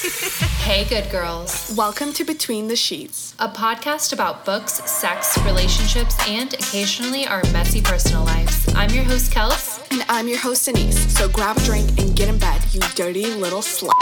Hey, good girls. Welcome to Between the Sheets. A podcast about books, sex, relationships, and occasionally our messy personal lives. I'm your host, Kels. And I'm your host, Denise. So grab a drink and get in bed, you dirty little slut.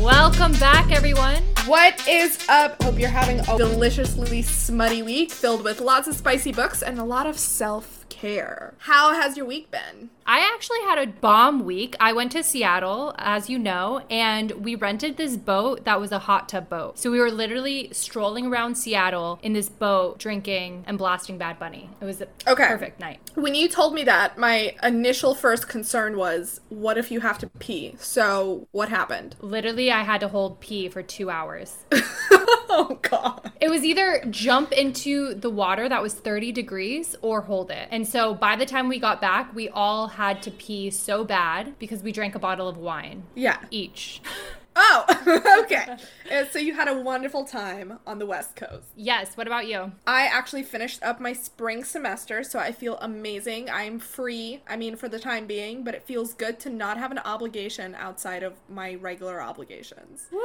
Welcome back, everyone. What is up? Hope you're having a deliciously smutty week filled with lots of spicy books and a lot of self care. How has your week been? I actually had a bomb week. I went to Seattle, as you know, and we rented this boat that was a hot tub boat. So we were literally strolling around Seattle in this boat, drinking and blasting Bad Bunny. It was a Okay. perfect night. When you told me that, my initial first concern was, what if you have to pee? So, what happened? Literally, I had to hold pee for two hours. oh, God. It was either jump into the water that was 30 degrees or hold it. And so by the time we got back, we all had to pee so bad because we drank a bottle of wine Yeah. each. Oh, okay. Uh, so, you had a wonderful time on the West Coast. Yes, what about you? I actually finished up my spring semester, so I feel amazing. I'm free, I mean, for the time being, but it feels good to not have an obligation outside of my regular obligations. Woo!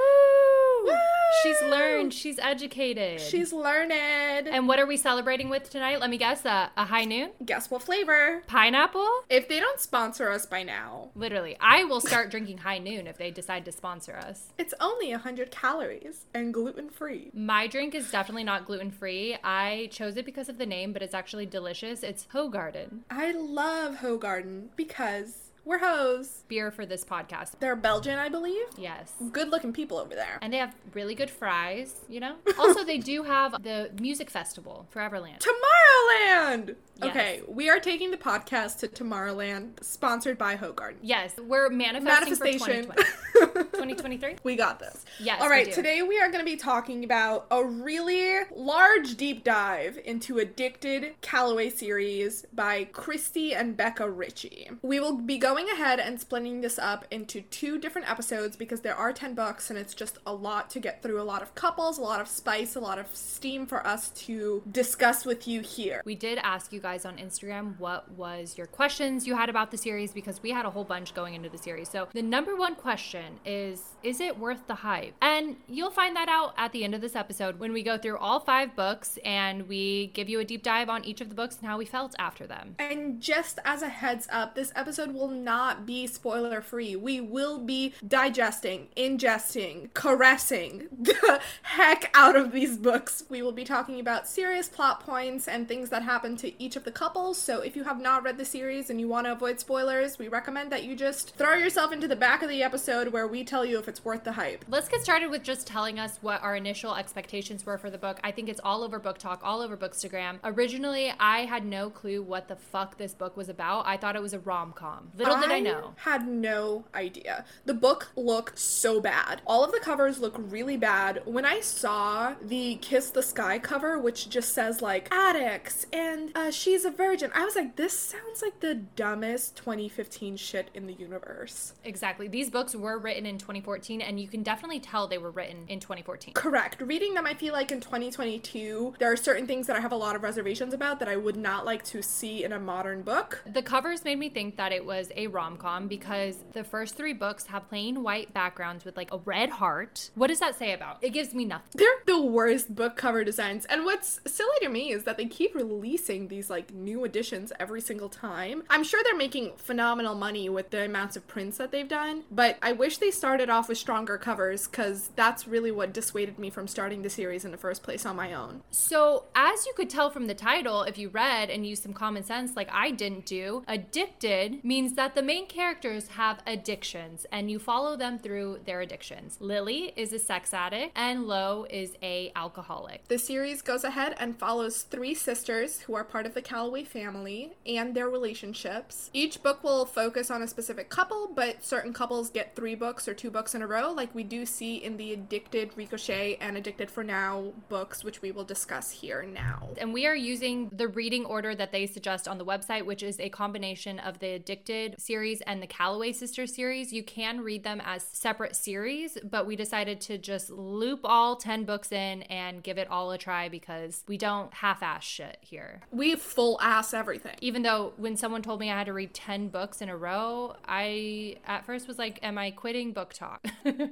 She's learned, she's educated. She's learned. and what are we celebrating with tonight? Let me guess, uh, a high noon? Guess what flavor? Pineapple? If they don't sponsor us by now, Literally. I will start drinking high noon if they decide to sponsor us. it's only 100 calories and gluten free. My drink is definitely not gluten free. I chose it because of the name, but it's actually delicious. It's Hoegaarden. I love Hoegaarden because we're hoes. Beer for this podcast. They're Belgian, I believe. Yes. Good looking people over there. And they have really good fries, you know? Also, they do have the music festival, Foreverland. Tomorrowland! Yes. Okay, we are taking the podcast to Tomorrowland, sponsored by Hoegaarden. Yes, we're manifesting for Manifestation. 2020. 2023? we got this. Yes, All right, we today we are going to be talking about a really large deep dive into Addicted Calloway series by Kristie and Becca Ritchie. We will be going ahead and splitting this up into two different episodes because there are 10 books and it's just a lot to get through, a lot of couples, a lot of spice, a lot of steam for us to discuss with you here. We did ask you guys on Instagram what was your questions you had about the series because we had a whole bunch going into the series. So, the number one question is Is it worth the hype? And you'll find that out at the end of this episode when we go through all five books and we give you a deep dive on each of the books and how we felt after them. And just as a heads up, this episode will not be spoiler free. We will be digesting, ingesting, caressing the heck out of these books. We will be talking about serious plot points and things that happen to each of the couples. So if you have not read the series and you want to avoid spoilers, we recommend that you just throw yourself into the back of the episode where we tell you if it's worth the hype. Let's get started with just telling us what our initial expectations were for the book. I think it's all over BookTok, all over Bookstagram. Originally, I had no clue what the fuck this book was about. I thought it was a rom com. Little did I know. had no idea. The book looked so bad. All of the covers look really bad. When I saw the Kiss the Sky cover, which just says like addicts and uh, she's a virgin, I was like, this sounds like the dumbest 2015 shit in the universe. Exactly. These books were written in 2014, and you can definitely tell they were written in 2014. Correct. Reading them, I feel like in 2022, there are certain things that I have a lot of reservations about that I would not like to see in a modern book. The covers made me think that it was a rom com because the first three books have plain white backgrounds with like a red heart. What does that say about? It gives me nothing. They're the worst book cover designs. And what's silly to me is that they keep releasing these like new editions every single time. I'm sure they're making phenomenal money with the amounts of prints that they've done, but I wish they started off with stronger covers cuz that's really what dissuaded me from starting the series in the first place on my own. So, as you could tell from the title, if you read and used some common sense like I didn't do, addicted means that the main characters have addictions and you follow them through their addictions. Lily is a sex addict and Lo is a alcoholic. The series goes ahead and follows three sisters who are part of the Calloway family and their relationships. Each book will focus on a specific couple, but certain couples get three books or two books in a row, like we do see in the Addicted Ricochet and Addicted for Now books, which we will discuss here now. And we are using the reading order that they suggest on the website, which is a combination of the Addicted series and the Calloway Sisters series. You can read them as separate series, but we decided to just loop all 10 books in and give it all a try because we don't half ass shit here. We full ass everything. Even though when someone told me I had to read 10 books in a row, I at first was like, Am I quitting BookTok.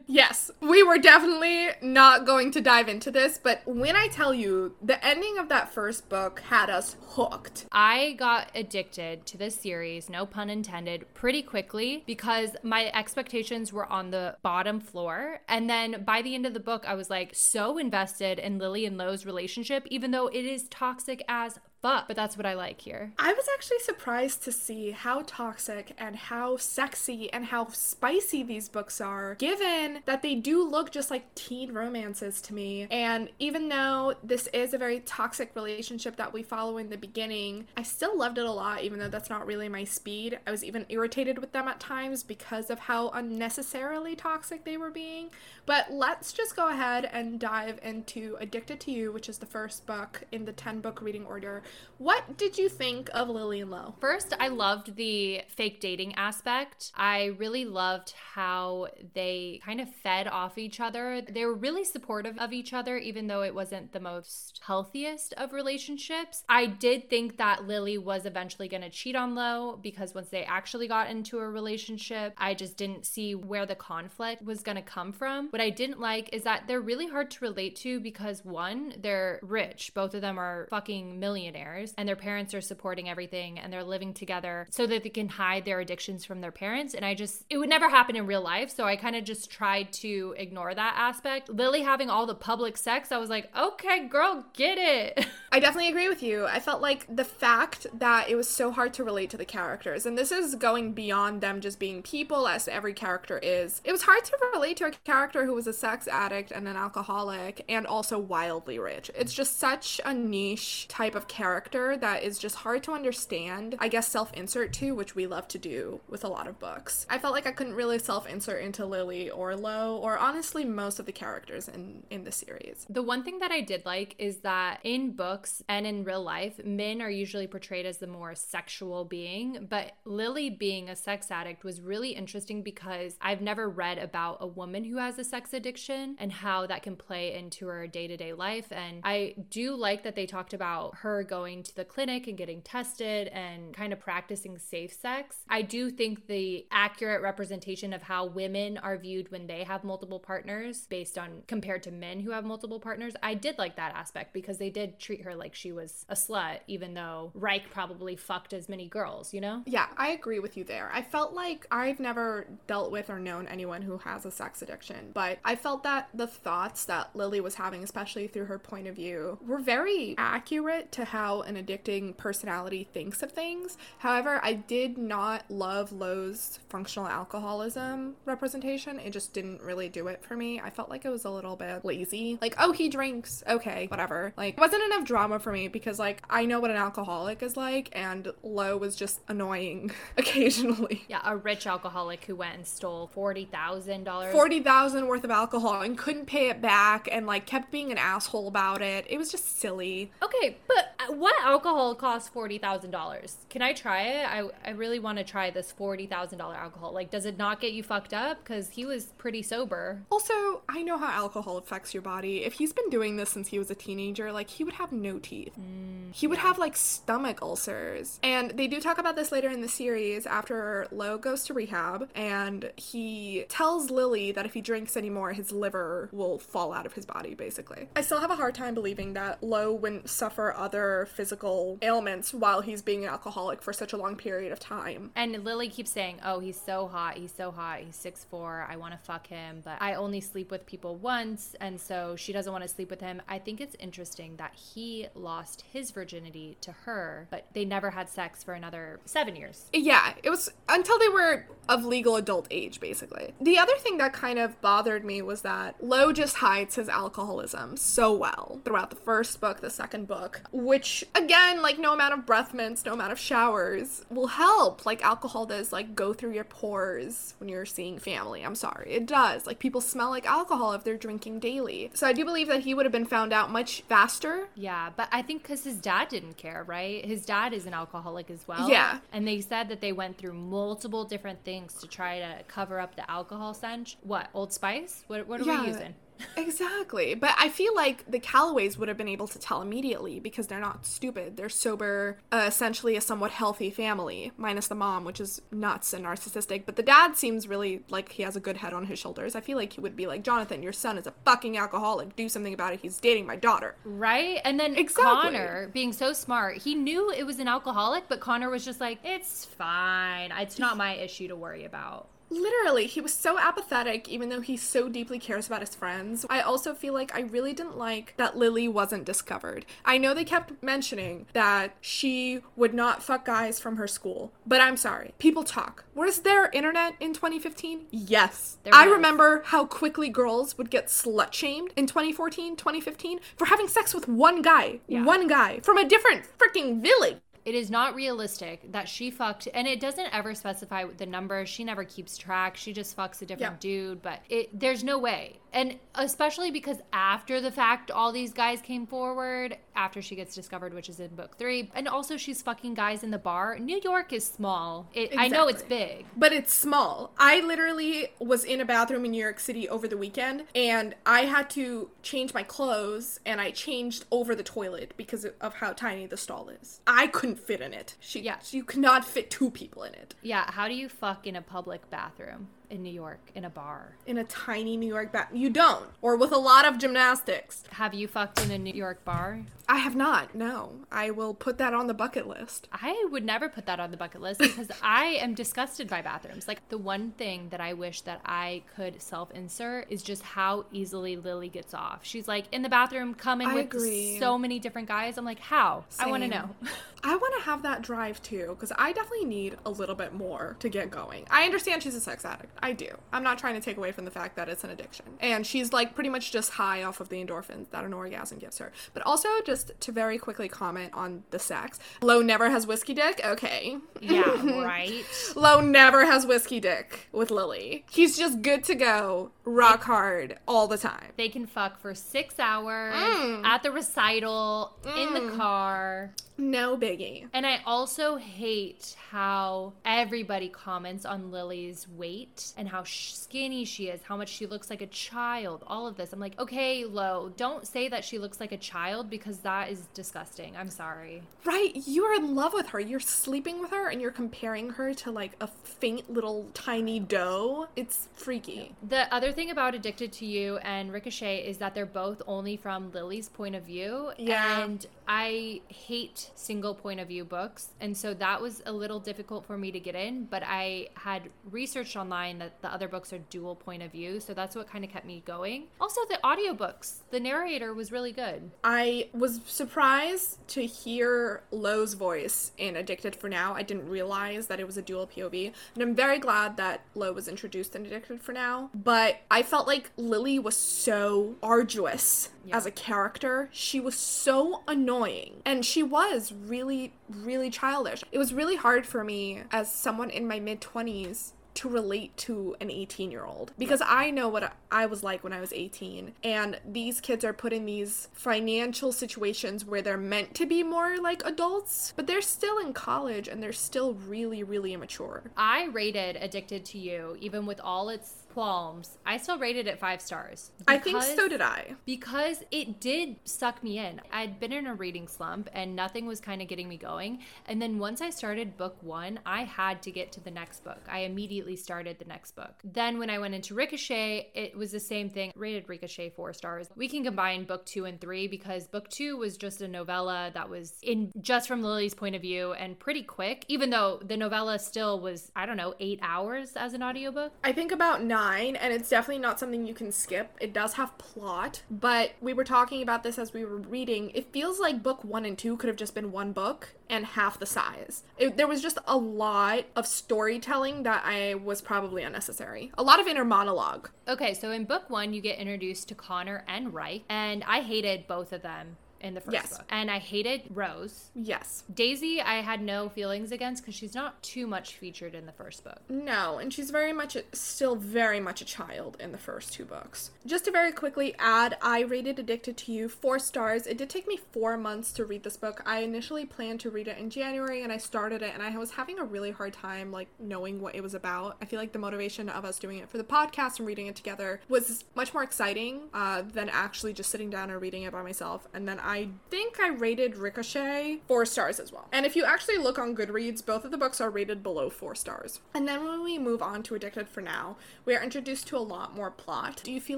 yes, we were definitely not going to dive into this, but when I tell you the ending of that first book had us hooked. I got addicted to this series, no pun intended, pretty quickly because my expectations were on the bottom floor. And then by the end of the book, I was like so invested in Lily and Lo's relationship, even though it is toxic as fuck. But that's what I like here. I was actually surprised to see how toxic and how sexy and how spicy these books are, given that they do look just like teen romances to me. And even though this is a very toxic relationship that we follow in the beginning, I still loved it a lot, even though that's not really my speed. I was even irritated with them at times because of how unnecessarily toxic they were being. But let's just go ahead and dive into Addicted to You, which is the first book in the 10 book reading order. What did you think of Lily and Lo? First, I loved the fake dating aspect. I really loved how they kind of fed off each other. They were really supportive of each other, even though it wasn't the most healthiest of relationships. I did think that Lily was eventually going to cheat on Lo because once they actually got into a relationship, I just didn't see where the conflict was going to come from. What I didn't like is that they're really hard to relate to because one, they're rich. Both of them are fucking millionaires and their parents are supporting everything and they're living together so that they can hide their addictions from their parents. And I just, it would never happen in real life. So I kind of just tried to ignore that aspect. Lily having all the public sex, I was like, okay, girl, get it. I definitely agree with you. I felt like the fact that it was so hard to relate to the characters, and this is going beyond them just being people, as every character is, it was hard to relate to a character who was a sex addict and an alcoholic and also wildly rich. It's just such a niche type of character that is just hard to understand. I guess self insert to, which we love to do with a lot of books. I felt like I couldn't really self insert into Lily or Lo, or honestly, most of the characters in, in the series. The one thing that I did like is that in books and in real life, men are usually portrayed as the more sexual being, but Lily being a sex addict was really interesting because I've never read about a woman who has a sex addiction and how that can play into her day to day life. And I do like that they talked about her going to the clinic and getting tested and kind of practicing safe sex. I do think the accurate representation of how women are viewed when they have multiple partners based on compared to men who have multiple partners, I did like that aspect because they did treat her like she was a slut, even though Ryke probably fucked as many girls, you know? Yeah, I agree with you there. I felt like I've never dealt with or known anyone who has a sex addiction, but I felt that the thoughts that Lily was having, especially through her point of view, were very accurate to how an addicting personality thinks of things. However, I did not love Lo's functional alcoholism representation. It just didn't really do it for me. I felt like it was a little bit lazy. Like, oh, he drinks. Okay, whatever. Like, it wasn't enough drama for me because, like, I know what an alcoholic is like, and Lo was just annoying occasionally. Yeah, a rich alcoholic who went and stole $40,000. 40,000 worth of alcohol and couldn't pay it back and like kept being an asshole about it. It was just silly. Okay, but uh, what alcohol costs $40,000? Can I try it? I, I really want to try this $40,000 alcohol. Like, does it not get you fucked up? Because he was pretty sober. Also, I know how alcohol affects your body. If he's been doing this since he was a teenager, like he would have no teeth. Mm, he would have like stomach ulcers. And they do talk about this later in the series after Lo goes to rehab and he tells Lily that if he drinks anymore, his liver will fall out of his body, basically. I still have a hard time believing that Lo wouldn't suffer other physical ailments while he's being an alcoholic for such a long period of time. And Lily keeps saying, "Oh, he's so hot. He's so hot. He's six four. I want to fuck him, but I only sleep with people once, and so she doesn't want to sleep with him." I think it's interesting that he lost his virginity to her, but they never had sex for another seven years. Yeah, it was until they were of legal adult age, basically. The other thing that kind of bothered me was that Lo just hides his alcoholism so well throughout the first book, the second book, which again, like no amount of breath mints, no amount of showers will help. Like alcohol does, like go through your pores when you're seeing family. I'm sorry, it does. Like people smell like alcohol if they're drinking daily. So I do believe that he would have been found out much faster. Yeah, but I think because his dad didn't care, right? His dad is an alcoholic as well. Yeah. And they said that they went through multiple different things to try to cover up the alcohol stench. What, Old Spice? What, what are Yeah. we using? Exactly. But I feel like the Calloways would have been able to tell immediately because they're not stupid. They're sober, uh, essentially a somewhat healthy family, minus the mom, which is nuts and narcissistic. But the dad seems really like he has a good head on his shoulders. I feel like he would be like, Jonathan, your son is a fucking alcoholic. Do something about it. He's dating my daughter. Right? And then Exactly. Connor, being so smart, he knew it was an alcoholic, but Connor was just like, it's fine. It's not my issue to worry about. Literally, he was so apathetic, even though he so deeply cares about his friends. I also feel like I really didn't like that Lily wasn't discovered. I know they kept mentioning that she would not fuck guys from her school, but I'm sorry. People talk. Was there internet in 2015? Yes. There I was. remember how quickly girls would get slut shamed in 2014, 2015 for having sex with one guy. Yeah. One guy from a different freaking village. It is not realistic that she fucked, and it doesn't ever specify the number. She never keeps track. She just fucks a different Yeah. dude, but it there's no way. And especially because after the fact, all these guys came forward after she gets discovered, which is in book three, and also she's fucking guys in the bar. New York is small. It, I know it's big. But it's small. I literally was in a bathroom in New York City over the weekend and I had to change my clothes and I changed over the toilet because of how tiny the stall is. I couldn't fit in it. She, Yeah. You could not fit two people in it. Yeah, how do you fuck in a public bathroom in New York in a bar? In a tiny New York bath. You don't. Or with a lot of gymnastics. Have you fucked in a New York bar? I have not. No. I will put that on the bucket list. I would never put that on the bucket list because I am disgusted by bathrooms. Like the one thing that I wish that I could self-insert is just how easily Lily gets off. She's like in the bathroom coming I with agree. so many different guys. I'm like, how? I want to know. I want to have that drive too, because I definitely need a little bit more to get going. I understand she's a sex addict. I do. I'm not trying to take away from the fact that it's an addiction. And she's like pretty much just high off of the endorphins that an orgasm gives her. But also, just to very quickly comment on the sex Lo never has whiskey dick. Okay. yeah, right. Lo never has whiskey dick with Lily. He's just good to go, rock hard all the time. They can fuck for six hours Mm. at the recital, in the car. No biggie. And I also hate how everybody comments on Lily's weight and how skinny she is, how much she looks like a child, all of this. I'm like, okay, Lo, don't say that she looks like a child because that is disgusting. I'm sorry. Right, you're in love with her. You're sleeping with her and you're comparing her to like a faint little tiny doe. It's freaky. The other thing about Addicted to You and Ricochet is that they're both only from Lily's point of view. Yeah. And I hate single point of view books. And so that was a little difficult for me to get in. But I had researched online that the other books are dual point of view. So that's what kind of kept me going. Also, the audiobooks, the narrator was really good. I was surprised to hear Lo's voice in Addicted for Now. I didn't realize that it was a dual POV. And I'm very glad that Lo was introduced in Addicted for Now. But I felt like Lily was so arduous Yeah. as a character. She was so annoying. And she was really, really childish. It was really hard for me as someone in my mid 20s to relate to an 18 year old because I know what I was like when I was 18 and these kids are put in these financial situations where they're meant to be more like adults but they're still in college and they're still really really immature. I rated Addicted to You, even with all its qualms, I still rated it five stars. I think so did I. because it did suck me in. I'd been in a reading slump and nothing was kind of getting me going. And then once I started book one, I had to get to the next book. I immediately started the next book. Then when I went into Ricochet, it was the same thing. Rated Ricochet four stars. We can combine book two and three because book two was just a novella that was in just from Lily's point of view and pretty quick, even though the novella still was, I don't know, eight hours as an audiobook. I think about nine, and it's definitely not something you can skip. It does have plot, but we were talking about this as we were reading. It feels like book one and two could have just been one book and half the size. It, there was just a lot of storytelling that I was probably unnecessary. A lot of inner monologue. Okay, so in book one, you get introduced to Connor and Ryke, and I hated both of them in the first Yes. book. And I hated Rose. Yes. Daisy, I had no feelings against because she's not too much featured in the first book. No, and she's very much, a, still very much a child in the first two books. Just to very quickly add, I rated Addicted to You four stars. It did take me four months to read this book. I initially planned to read it in January, and I started it, and I was having a really hard time, like, knowing what it was about. I feel like the motivation of us doing it for the podcast and reading it together was much more exciting uh, than actually just sitting down and reading it by myself. And then I think I rated Ricochet four stars as well. And if you actually look on Goodreads, both of the books are rated below four stars. And then when we move on to Addicted for Now, we are introduced to a lot more plot. Do you feel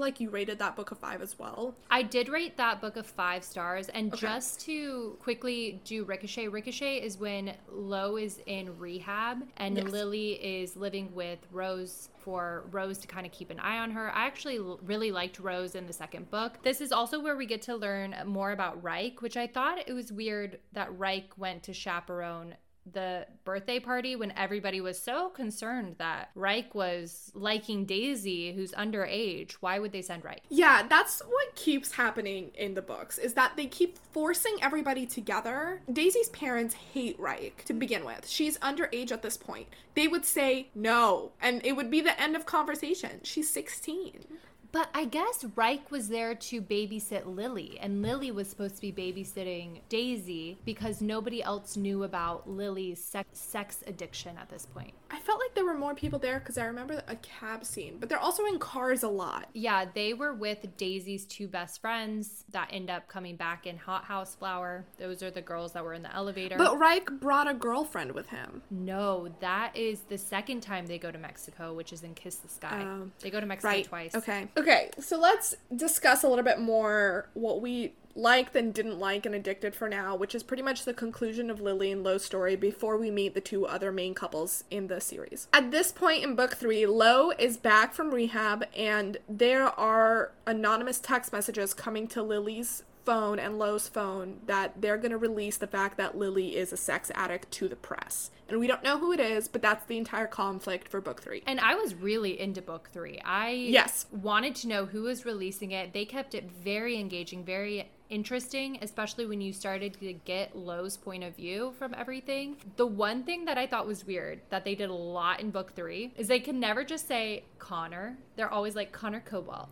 like you rated that book a five as well? I did rate that book of five stars. And just to quickly do Ricochet, Ricochet is when Lo is in rehab and Yes. Lily is living with Rose for Rose to kind of keep an eye on her. I actually l- really liked Rose in the second book. This is also where we get to learn more about Ryke, which I thought it was weird that Ryke went to chaperone the birthday party when everybody was so concerned that Ryke was liking Daisy, who's underage. Why would they send Ryke? Yeah, that's what keeps happening in the books is that they keep forcing everybody together. Daisy's parents hate Ryke to begin with. She's underage at this point. They would say no, and it would be the end of conversation. She's 16. But I guess Ryke was there to babysit Lily, and Lily was supposed to be babysitting Daisy because nobody else knew about Lily's sex, addiction at this point. I felt like there were more people there because I remember a cab scene, but they're also in cars a lot. Yeah, they were with Daisy's two best friends that end up coming back in Hothouse Flower. Those are the girls that were in the elevator. But Ryke brought a girlfriend with him. no, that is the second time they go to Mexico, which is in Kiss the Sky. Um, they go to Mexico Right. twice. Okay. Okay, so let's discuss a little bit more what we liked and didn't like and addicted for now, which is pretty much the conclusion of Lily and Lo's story before we meet the two other main couples in the series. At this point in book three, Lo is back from rehab and there are anonymous text messages coming to Lily's phone and Lo's phone that they're going to release the fact that Lily is a sex addict to the press. And we don't know who it is, but that's the entire conflict for book three. And I was really into book three. I Yes. wanted to know who was releasing it. They kept it very engaging, very interesting, especially when you started to get Lo's point of view from everything. The one thing that I thought was weird that they did a lot in book three is they can never just say Connor. They're always like Connor Cobalt.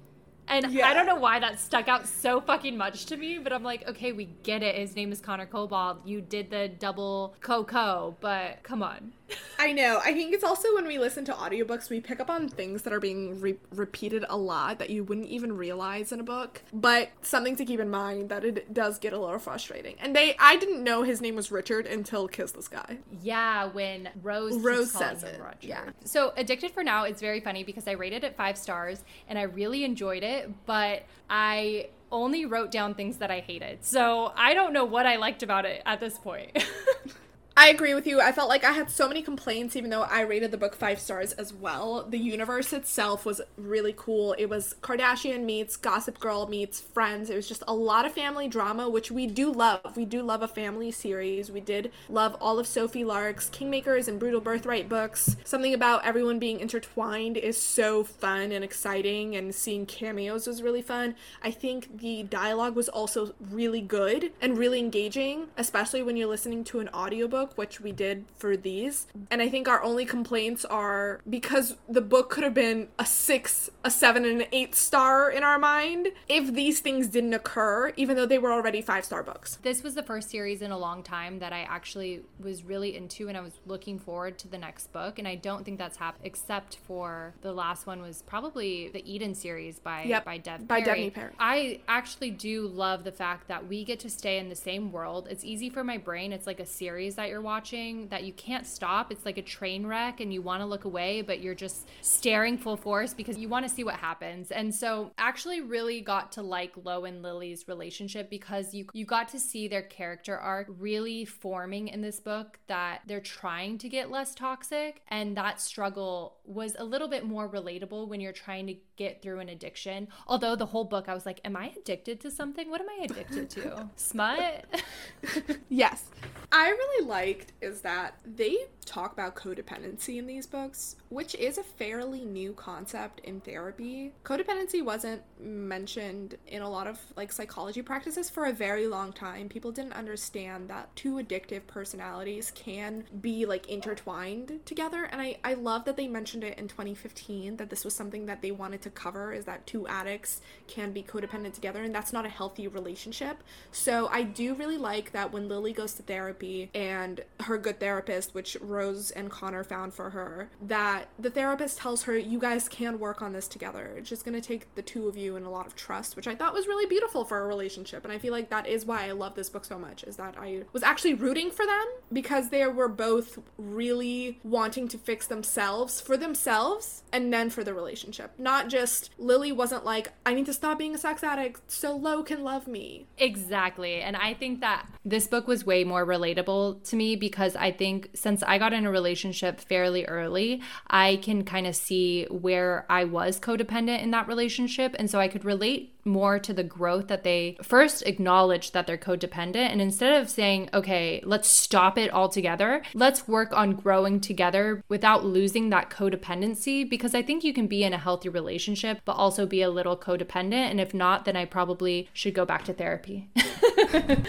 And Yeah. I don't know why that stuck out so fucking much to me, but I'm like, okay, we get it. His name is Connor Cobalt. You did the double Coco, but come on. I know. I think it's also when we listen to audiobooks, we pick up on things that are being re- repeated a lot that you wouldn't even realize in a book. But something to keep in mind that it does get a little frustrating. And they, I didn't know his name was Richard until Kiss the Sky. Yeah, when Rose Rose says it, Roger. yeah. So Addicted for Now, it's very funny because I rated it five stars and I really enjoyed it, but I only wrote down things that I hated. So I don't know what I liked about it at this point. I agree with you. I felt like I had so many complaints, even though I rated the book five stars as well. The universe itself was really cool. It was Kardashian meets Gossip Girl meets Friends. It was just a lot of family drama, which we do love. We do love a family series. We did love all of Sophie Lark's Kingmakers and Brutal Birthright books. Something about everyone being intertwined is so fun and exciting, and seeing cameos was really fun. I think the dialogue was also really good and really engaging, especially when you're listening to an audiobook, which we did for these. And I think our only complaints are because the book could have been a six, a seven, and an eight star in our mind if these things didn't occur, even though they were already five star books. this was the first series in a long time that I actually was really into and I was looking forward to the next book. And I don't think that's happened except for the last one was probably the Eden series by Yep, by Dev by Perry. Perry. I actually do love the fact that we get to stay in the same world. It's easy for my brain. It's like a series that you're watching that you can't stop. It's like a train wreck and you want to look away, but you're just staring full force because you want to see what happens. And so actually really got to like Lo and Lily's relationship because you you got to see their character arc really forming in this book that they're trying to get less toxic and that struggle was a little bit more relatable when you're trying to get through an addiction. Although the whole book I was like, am I addicted to something? What am I addicted to? Smut? Yes. I really like liked is that they talk about codependency in these books, which is a fairly new concept in therapy. Codependency wasn't mentioned in a lot of like psychology practices for a very long time. People didn't understand that two addictive personalities can be like intertwined together. And I, I love that they mentioned it in 2015 that this was something that they wanted to cover is that two addicts can be codependent together and that's not a healthy relationship. So I do really like that when Lily goes to therapy and her good therapist, which Rose and Connor found for her, that the therapist tells her, you guys can work on this together. It's just going to take the two of you and a lot of trust, which I thought was really beautiful for a relationship. And I feel like that is why I love this book so much, is that I was actually rooting for them because they were both really wanting to fix themselves for themselves and then for the relationship. Not just Lily wasn't like, I need to stop being a sex addict so Lo can love me. Exactly. And I think that this book was way more relatable to me because I think since I got in a relationship fairly early, I can kind of see where I was codependent in that relationship. And so I could relate more to the growth that they first acknowledge that they're codependent. And instead of saying, okay, let's stop it altogether, let's work on growing together without losing that codependency. Because I think you can be in a healthy relationship, but also be a little codependent. And if not, then I probably should go back to therapy.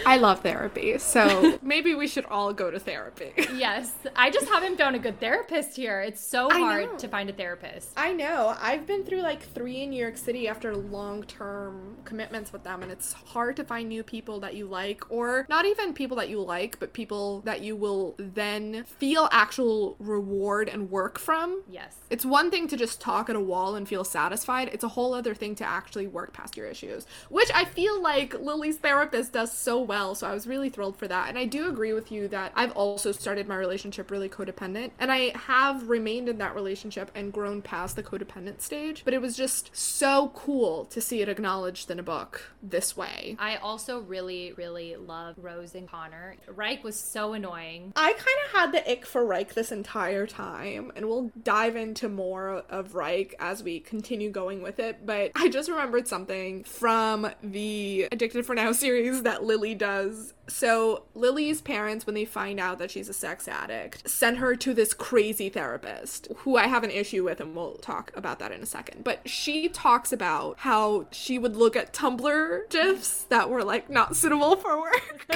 I love therapy. So maybe we should all go to therapy. yes. I just haven't found a good therapist here. It's so hard to find a therapist. I know. I've been through like three in New York City after long term Um, commitments with them, and it's hard to find new people that you like, or not even people that you like, but people that you will then feel actual reward and work from. Yes. It's one thing to just talk at a wall and feel satisfied, it's a whole other thing to actually work past your issues, which I feel like Lily's therapist does so well. So I was really thrilled for that. And I do agree with you that I've also started my relationship really codependent, and I have remained in that relationship and grown past the codependent stage, but it was just so cool to see it acknowledged in a book this way. I also really, really love Rose and Connor. Ryke was so annoying. I kind of had the ick for Ryke this entire time, and we'll dive into more of Ryke as we continue going with it. But I just remembered something from the Addicted for Now series that Lily does so, Lily's parents, when they find out that she's a sex addict, send her to this crazy therapist who I have an issue with, and we'll talk about that in a second. But she talks about how she would look at Tumblr gifs that were like not suitable for work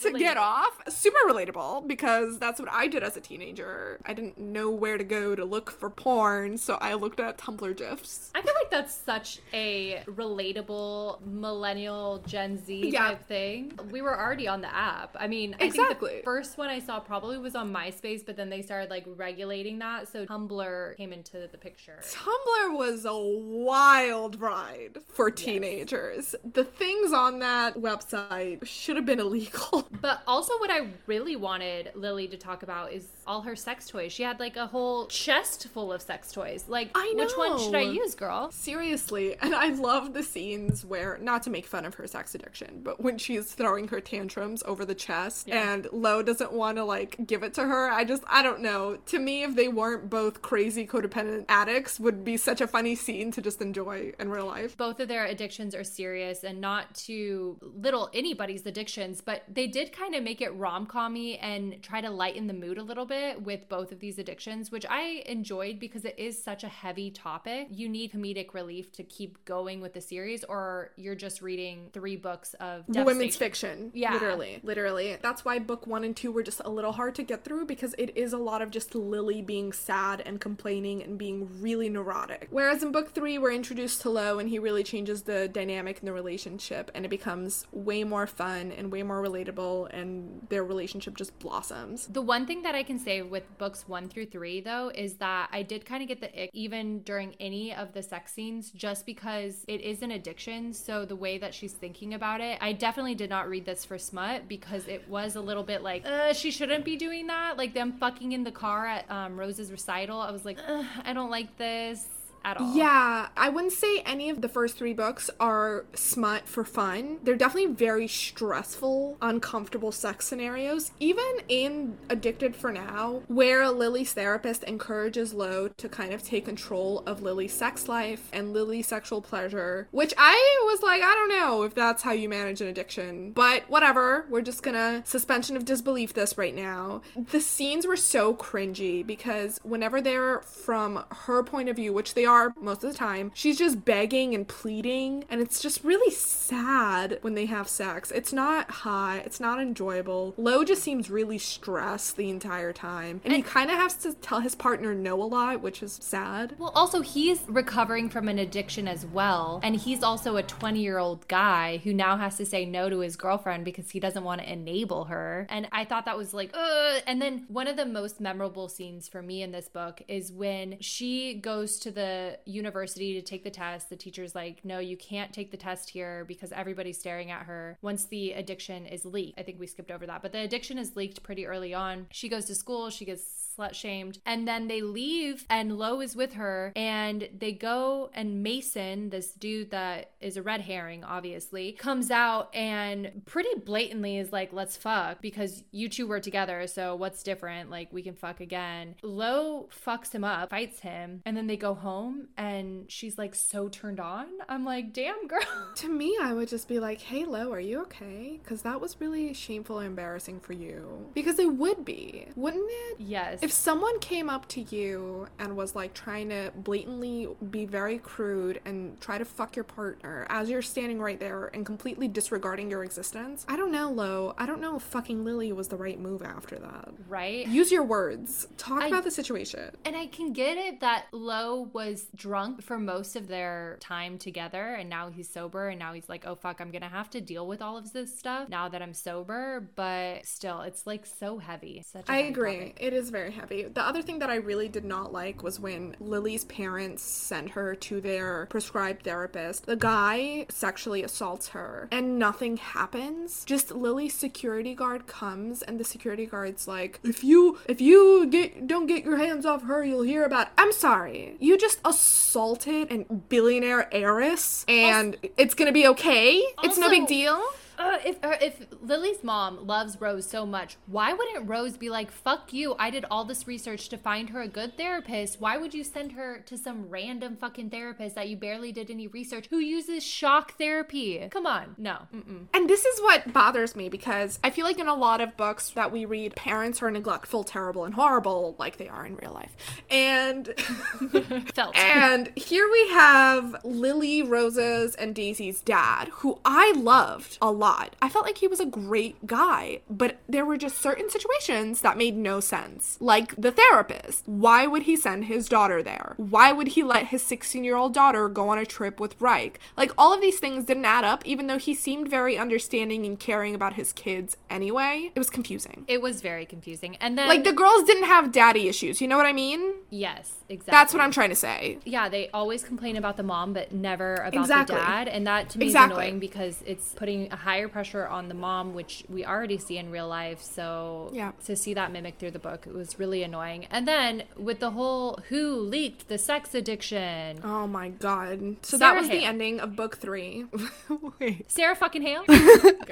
to get off. Super relatable because that's what I did as a teenager. I didn't know where to go to look for porn, so I looked at Tumblr gifs. I feel like that's such a relatable millennial Gen Z Yeah. type thing. We were already on the app. I mean, I think Exactly. the first one I saw probably was on MySpace, but then they started like regulating that, so Tumblr came into the picture. Tumblr was a wild ride for teenagers. The things on that website should have been illegal. But also, what I really wanted Lily to talk about is all her sex toys. She had like a whole chest full of sex toys. Like, I know. which one should I use, girl? Seriously, and I love the scenes where, not to make fun of her sex addiction, but when she's throwing her tantrums over the chest and Lo doesn't want to like give it to her, I just, I don't know. To me, if they weren't both crazy codependent addicts, would be such a funny scene to just enjoy in real life. both of their addictions are serious and not to little anybody's addictions, but they did kind of make it rom commy and try to lighten the mood a little bit with both of these addictions, which I enjoyed because it is such a heavy topic. You need comedic relief to keep going with the series, or you're just reading three books of women's fiction. Yeah. Literally. Literally. That's why book one and two were just a little hard to get through because it is a lot of just Lily being sad and complaining and being really neurotic. Whereas in book three, we're introduced to Lo and he really changes the dynamic in the relationship and it becomes way more fun and way more relatable and their relationship just blossoms. The one thing that I can say with books one through three, though, is that I did kind of get the ick even during any of the sex scenes just because it is an addiction. So the way that she's thinking about it, I definitely did not read this for smut because it was a little bit like, uh, she shouldn't be doing that. Like them fucking in the car at um, Rose's recital. I was like, I don't like this. At all. Yeah, I wouldn't say any of the first three books are smut for fun. They're definitely very stressful, uncomfortable sex scenarios. Even in Addicted for Now, where Lily's therapist encourages Lo to kind of take control of Lily's sex life and Lily's sexual pleasure, which I was like, I don't know if that's how you manage an addiction, but whatever. We're just gonna suspension of disbelief this right now. The scenes were so cringy because whenever they're from her point of view, which they are most of the time, she's just begging and pleading, and it's just really sad when they have sex. It's not hot, it's not enjoyable. Lo just seems really stressed the entire time, and, he kind of has to tell his partner no a lot, which is sad. Well, also, he's recovering from an addiction as well. And he's also a 20 year old guy who now has to say no to his girlfriend because he doesn't want to enable her. And I thought that was like, Ugh. And then one of the most memorable scenes for me in this book is when she goes to the university to take the test. The teacher's like, no, you can't take the test here because everybody's staring at her once the addiction is leaked. I think we skipped over that, but the addiction is leaked pretty early on. She goes to school, she gets slut shamed. And then they leave, and Lo is with her, and they go, and Mason, this dude that is a red herring, obviously, comes out and pretty blatantly is like, let's fuck because you two were together. So what's different? Like, we can fuck again. Lo fucks him up, fights him, and then they go home, and she's like so turned on. I'm like, damn, girl. To me, I would just be like, hey, Lo, are you okay? Because that was really shameful and embarrassing for you. Because it would be, wouldn't it? Yes. If someone came up to you and was like trying to blatantly be very crude and try to fuck your partner as you're standing right there and completely disregarding your existence, I don't know, Lo. I don't know if fucking Lily was the right move after that. right? Use your words. Talk I- about the situation. And I can get it that Lo was drunk for most of their time together and now he's sober and now he's like, oh fuck, I'm gonna have to deal with all of this stuff now that I'm sober. But still, it's like so heavy. Such I agree. topic. It is very heavy. The other thing that I really did not like was when Lily's parents sent her to their prescribed therapist. The guy sexually assaults her and nothing happens. Just Lily's security guard comes and the security guard's like, "If you if you get don't get your hands off her, you'll hear about." I'm sorry. You just assaulted an billionaire heiress and it's going to be okay? it's no big deal? Uh, if uh, if Lily's mom loves Rose so much, why wouldn't Rose be like, "Fuck you! I did all this research to find her a good therapist. Why would you send her to some random fucking therapist that you barely did any research who uses shock therapy? Come on, no. Mm-mm. And this is what bothers me because I feel like in a lot of books that we read, parents are neglectful, terrible, and horrible, like they are in real life. And Felt. and here we have Lily, Rose's, and Daisy's dad, who I loved a lot. I felt like he was a great guy, but there were just certain situations that made no sense. Like the therapist. Why would he send his daughter there? Why would he let his 16 year old daughter go on a trip with Ryke? Like all of these things didn't add up, even though he seemed very understanding and caring about his kids anyway. It was confusing. it was very confusing. And then, Like the girls didn't have daddy issues, you know what I mean? yes, exactly. That's what I'm trying to say. Yeah, they always complain about the mom, but never about Exactly. the dad. And that to me Exactly. is annoying because it's putting a higher pressure on the mom, which we already see in real life. So Yeah. to see that mimic through the book, it was really annoying. And then with the whole who leaked the sex addiction, Oh my god. So Sarah that was the ending of book three. Wait. Sarah fucking Hale.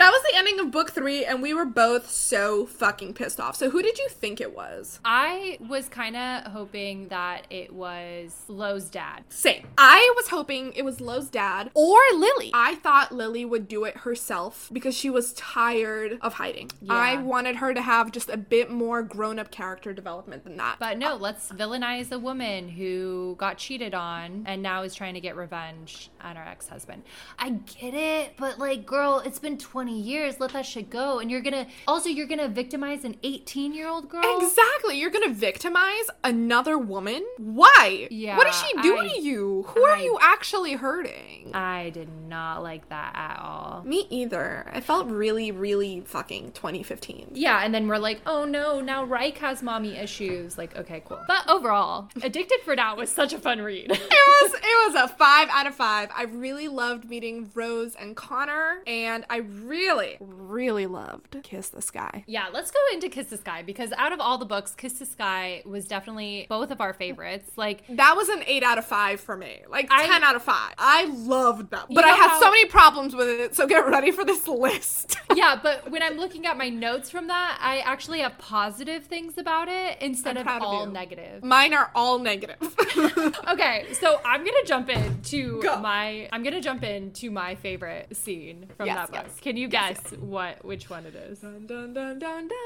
That was the ending of book three, and we were both so fucking pissed off. So who did you think it was? I was kind of hoping that it was Lo's dad. Same. I was hoping it was Lo's dad or Lily. I thought Lily would do it herself because she was tired of hiding. Yeah. I wanted her to have just a bit more grown up character development than that. But no, let's villainize a woman who got cheated on and now is trying to get revenge on her ex husband. I get it, but like, girl, it's been 20 years. Let that shit go. And you're gonna, also, you're gonna victimize an 18 year old girl? Exactly. You're gonna victimize another woman? Why? Yeah, What is she doing I- to you? Who are you actually hurting? I did not like that at all. Me either. Either. It felt really, really fucking 2015. Yeah, and then we're like, oh no, now Ryke has mommy issues. Like, okay, cool. But overall, Addicted for Now was such a fun read. It was it was a five out of five. I really loved meeting Rose and Connor, and I really, really loved Kiss the Sky. yeah, let's go into Kiss the Sky because out of all the books, Kiss the Sky was definitely both of our favorites. Like, That was an eight out of five for me. Like I- ten out of five. I loved that, but I know had how- so many problems with it. So get ready for this list. yeah, but when I'm looking at my notes from that, I actually have positive things about it instead of of all you. negative. Mine are all negative. Okay, so I'm gonna jump into Go. my I'm gonna jump into my favorite scene from Yes, that book. yes. Can you guess what which one it is? Dun, dun, dun, dun, dun.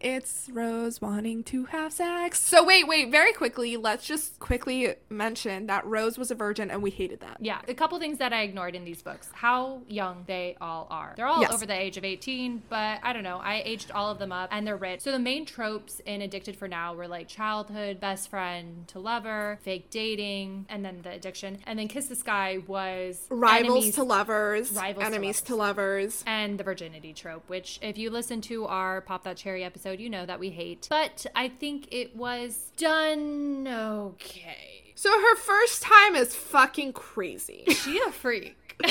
It's Rose wanting to have sex. So wait, wait, very quickly, let's just quickly mention that Rose was a virgin and we hated that. Yeah, a couple things that I ignored in these books. How young they all are. They're all Yes. over the age of 18, but I don't know. I aged all of them up and they're rich. So the main tropes in Addicted for Now were like childhood, best friend to lover, fake dating, and then the addiction. And then Kiss the Sky was Rivals enemies to lovers, Rivals to enemies lovers. to lovers. and the virginity trope, which if you listen to our Pop That Cherry episode, you know that we hate. But I think it was done okay. So her first time is fucking crazy. She a freak.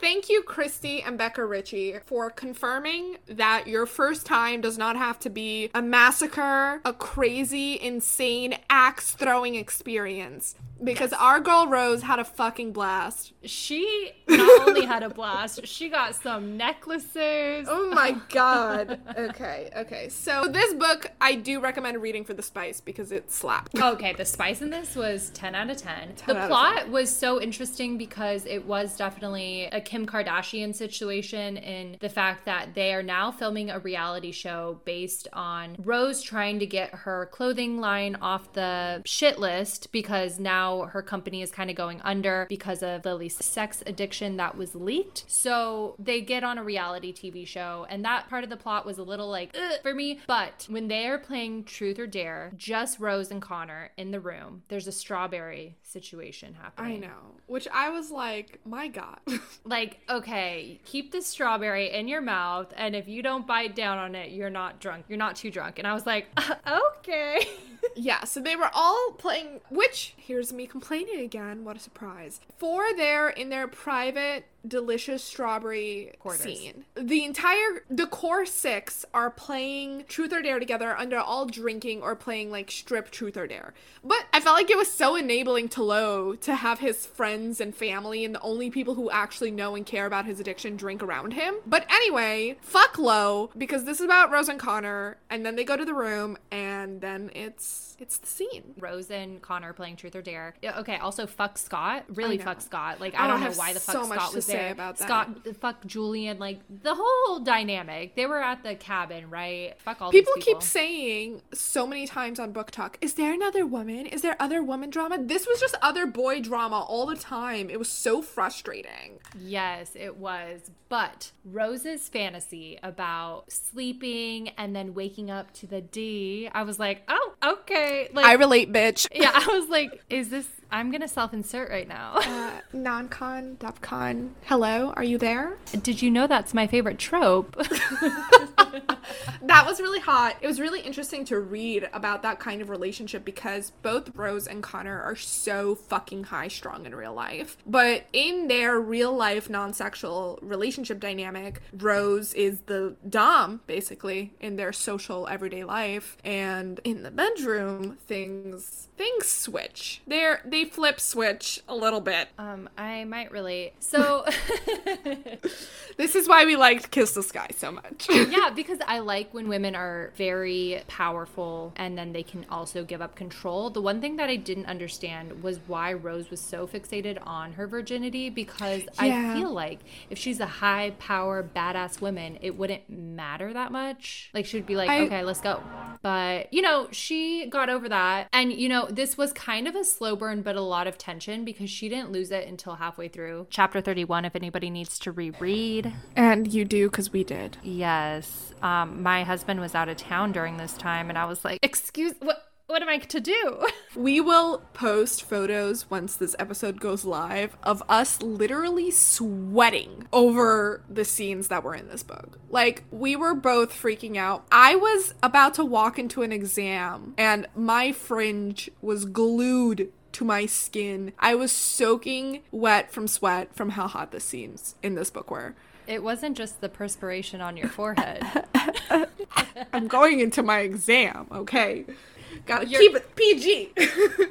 Thank you, Kristie and Becca Ritchie, for confirming that your first time does not have to be a massacre, a crazy, insane axe throwing experience. Because our girl Rose had a fucking blast. She not only had a blast, she got some necklaces. Oh my god. Okay, okay. So this book I do recommend reading for the spice because it slapped. Okay, the spice in this was 10 out of 10. 10 the plot was so interesting because it was definitely a Kim Kardashian situation in the fact that they are now filming a reality show based on Rose trying to get her clothing line off the shit list because now her company is kind of going under because of Lily's sex addiction that was leaked. So they get on a reality TV show, and that part of the plot was a little like for me. But when they are playing Truth or Dare, just Rose and Connor in the room, there's a strawberry situation happening. I know. Which I was like, my god. Like, okay, keep the strawberry in your mouth, and if you don't bite down on it, you're not drunk. You're not too drunk. And I was like, okay. Yeah, so they were all playing, which here's me complaining again. What a surprise. For their in their private delicious strawberry Quarters. scene. The entire the core 6 are playing truth or dare together under all drinking or playing like strip truth or dare. But I felt like it was so enabling to Lo to have his friends and family and the only people who actually know and care about his addiction drink around him. But anyway, fuck Lo because this is about Rose and Connor and then they go to the room and then it's it's the scene. Rose and Connor playing Truth or Dare. Okay, also fuck Scott. Really fuck Scott. Like Oh, I I don't know why the fuck so Scott was say about that. Scott fuck Julian, like the whole dynamic. They were at the cabin, right? Fuck all People, these people. keep saying so many times on BookTok, is there another woman? Is there other woman drama? This was just other boy drama all the time. It was so frustrating. Yes, it was. But Rose's fantasy about sleeping and then waking up to the D, I was like, oh, okay. Like, I relate, bitch. yeah, I was like, is this? I'm gonna self-insert right now. Uh, non-con, DEFCON, hello, are you there? Did you know that's my favorite trope? That was really hot. It was really interesting to read about that kind of relationship because both Rose and Connor are so fucking high strung in real life. But in their real life non sexual relationship dynamic, Rose is the Dom, basically, in their social everyday life. And in the bedroom, things things switch. They're they flip switch a little bit. um, I might relate. So. This is why we liked Kiss the Sky so much. yeah, because I like when women are very powerful and then they can also give up control. The one thing that I didn't understand was why Rose was so fixated on her virginity because Yeah. I feel like if she's a high power badass woman, it wouldn't matter that much. Like she would be like, I- "Okay, let's go." But, you know, she got over that. And you know, this was kind of a slow burn but a lot of tension because she didn't lose it until halfway through. Chapter 31 if anybody needs to reread. and you do because we did. Yes. Um, my husband was out of town during this time, and I was like, "Excuse what? What? what am I to do? We will post photos once this episode goes live of us literally sweating over the scenes that were in this book. Like, we were both freaking out. I was about to walk into an exam, and my fringe was glued to my skin. I was soaking wet from sweat from how hot the scenes in this book were. It wasn't just the perspiration on your forehead. I'm going into my exam, okay? Gotta You're, keep it PG.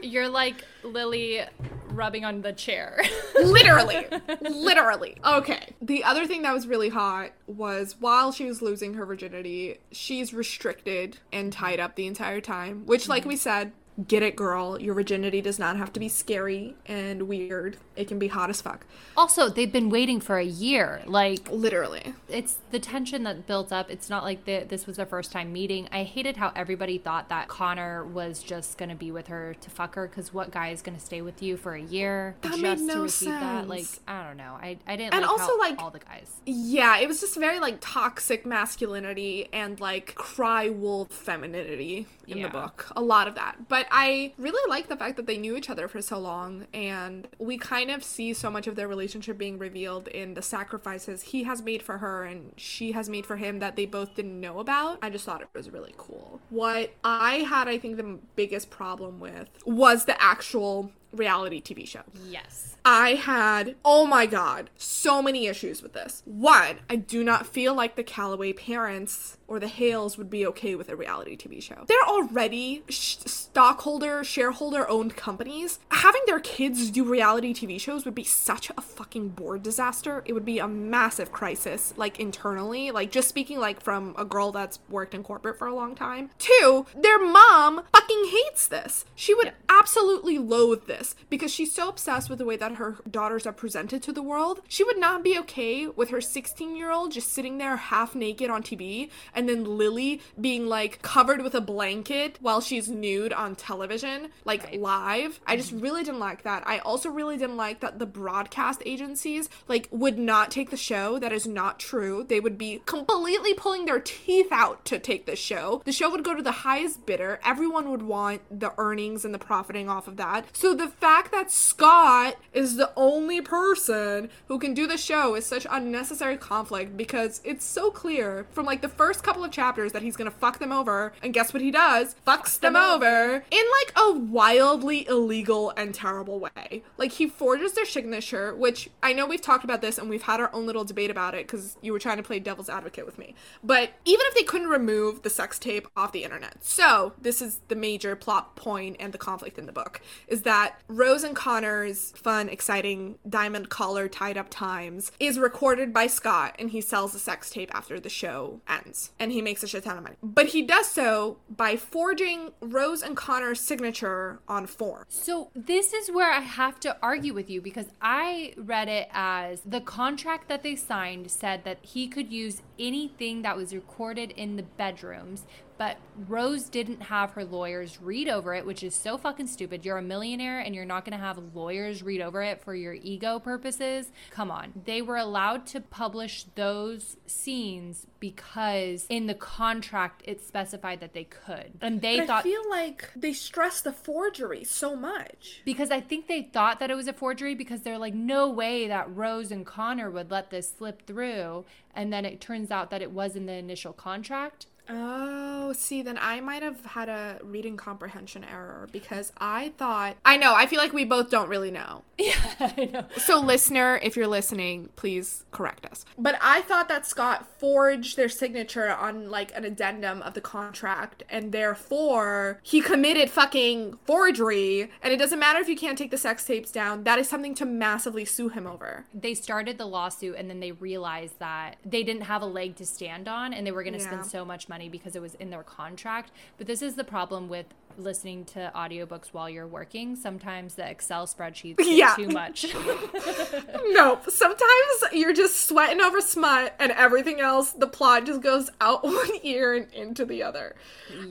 you're like Lily rubbing on the chair. literally. Literally. Okay. The other thing that was really hot was while she was losing her virginity, she's restricted and tied up the entire time, which, like mm-hmm. we said, get it, girl. Your virginity does not have to be scary and weird. It can be hot as fuck. Also, they've been waiting for a year. Like, literally. It's the tension that built up. It's not like the, this was their first time meeting. I hated how everybody thought that Connor was just going to be with her to fuck her because what guy is going to stay with you for a year that just made no to receive sense. that? Like, I don't know. I, I didn't and like also, like, all the guys. Yeah, it was just very, like, toxic masculinity and, like, cry wolf femininity in yeah. the book. A lot of that. But I really like the fact that they knew each other for so long and we kind of see so much of their relationship being revealed in the sacrifices he has made for her and she has made for him that they both didn't know about. I just thought it was really cool. What I had, I think, the biggest problem with was the actual reality TV show. Yes. I had, oh my god, so many issues with this. One, I do not feel like the Calloway parents or the Hales would be okay with a reality TV show. They're already sh- stockholder, shareholder owned companies. Having their kids do reality TV shows would be such a fucking board disaster. It would be a massive crisis, like internally. Like, just speaking like from a girl that's worked in corporate for a long time. Two, their mom fucking hates this. She would yeah. Absolutely loathe this this because she's so obsessed with the way that her daughters are presented to the world. She would not be okay with her 16 year old just sitting there half naked on TV and then Lily being like covered with a blanket while she's nude on television, like right. live. I just mm-hmm. really didn't like that. I also really didn't like that the broadcast agencies like would not take the show. That is not true. They would be completely pulling their teeth out to take the show. The show would go to the highest bidder. Everyone would want the earnings and the profiting off of that. So the fact that Scott is the only person who can do the show is such unnecessary conflict because it's so clear from like the first couple of chapters that he's gonna fuck them over, and guess what he does? Fucks them over in like a wildly illegal and terrible way. Like he forges their signature, which I know we've talked about this and we've had our own little debate about it because you were trying to play devil's advocate with me. But even if they couldn't remove the sex tape off the internet, so this is the major plot point and the conflict in the book is that Rose and Connor's fun, exciting diamond collar tied up times is recorded by Scott and he sells the sex tape after the show ends. And he makes a shit ton of money. But he does so by forging Rose and Connor's signature on form. So this is where I have to argue with you because I read it as the contract that they signed said that he could use anything that was recorded in the bedrooms but Rose didn't have her lawyers read over it, which is so fucking stupid. You're a millionaire and you're not going to have lawyers read over it for your ego purposes. Come on. They were allowed to publish those scenes because in the contract it specified that they could. And they but thought I feel like they stressed the forgery so much. Because I think they thought that it was a forgery because they're like no way that Rose and Connor would let this slip through and then it turns out that it was in the initial contract. Oh, see, then I might have had a reading comprehension error because I thought I know. I feel like we both don't really know. Yeah, I know. So, listener, if you're listening, please correct us. But I thought that Scott forged their signature on like an addendum of the contract, and therefore he committed fucking forgery. And it doesn't matter if you can't take the sex tapes down. That is something to massively sue him over. They started the lawsuit, and then they realized that they didn't have a leg to stand on, and they were going to yeah. spend so much money money because it was in their contract. But this is the problem with listening to audiobooks while you're working. Sometimes the Excel spreadsheets yeah. too much. nope. Sometimes you're just sweating over smut and everything else, the plot just goes out one ear and into the other.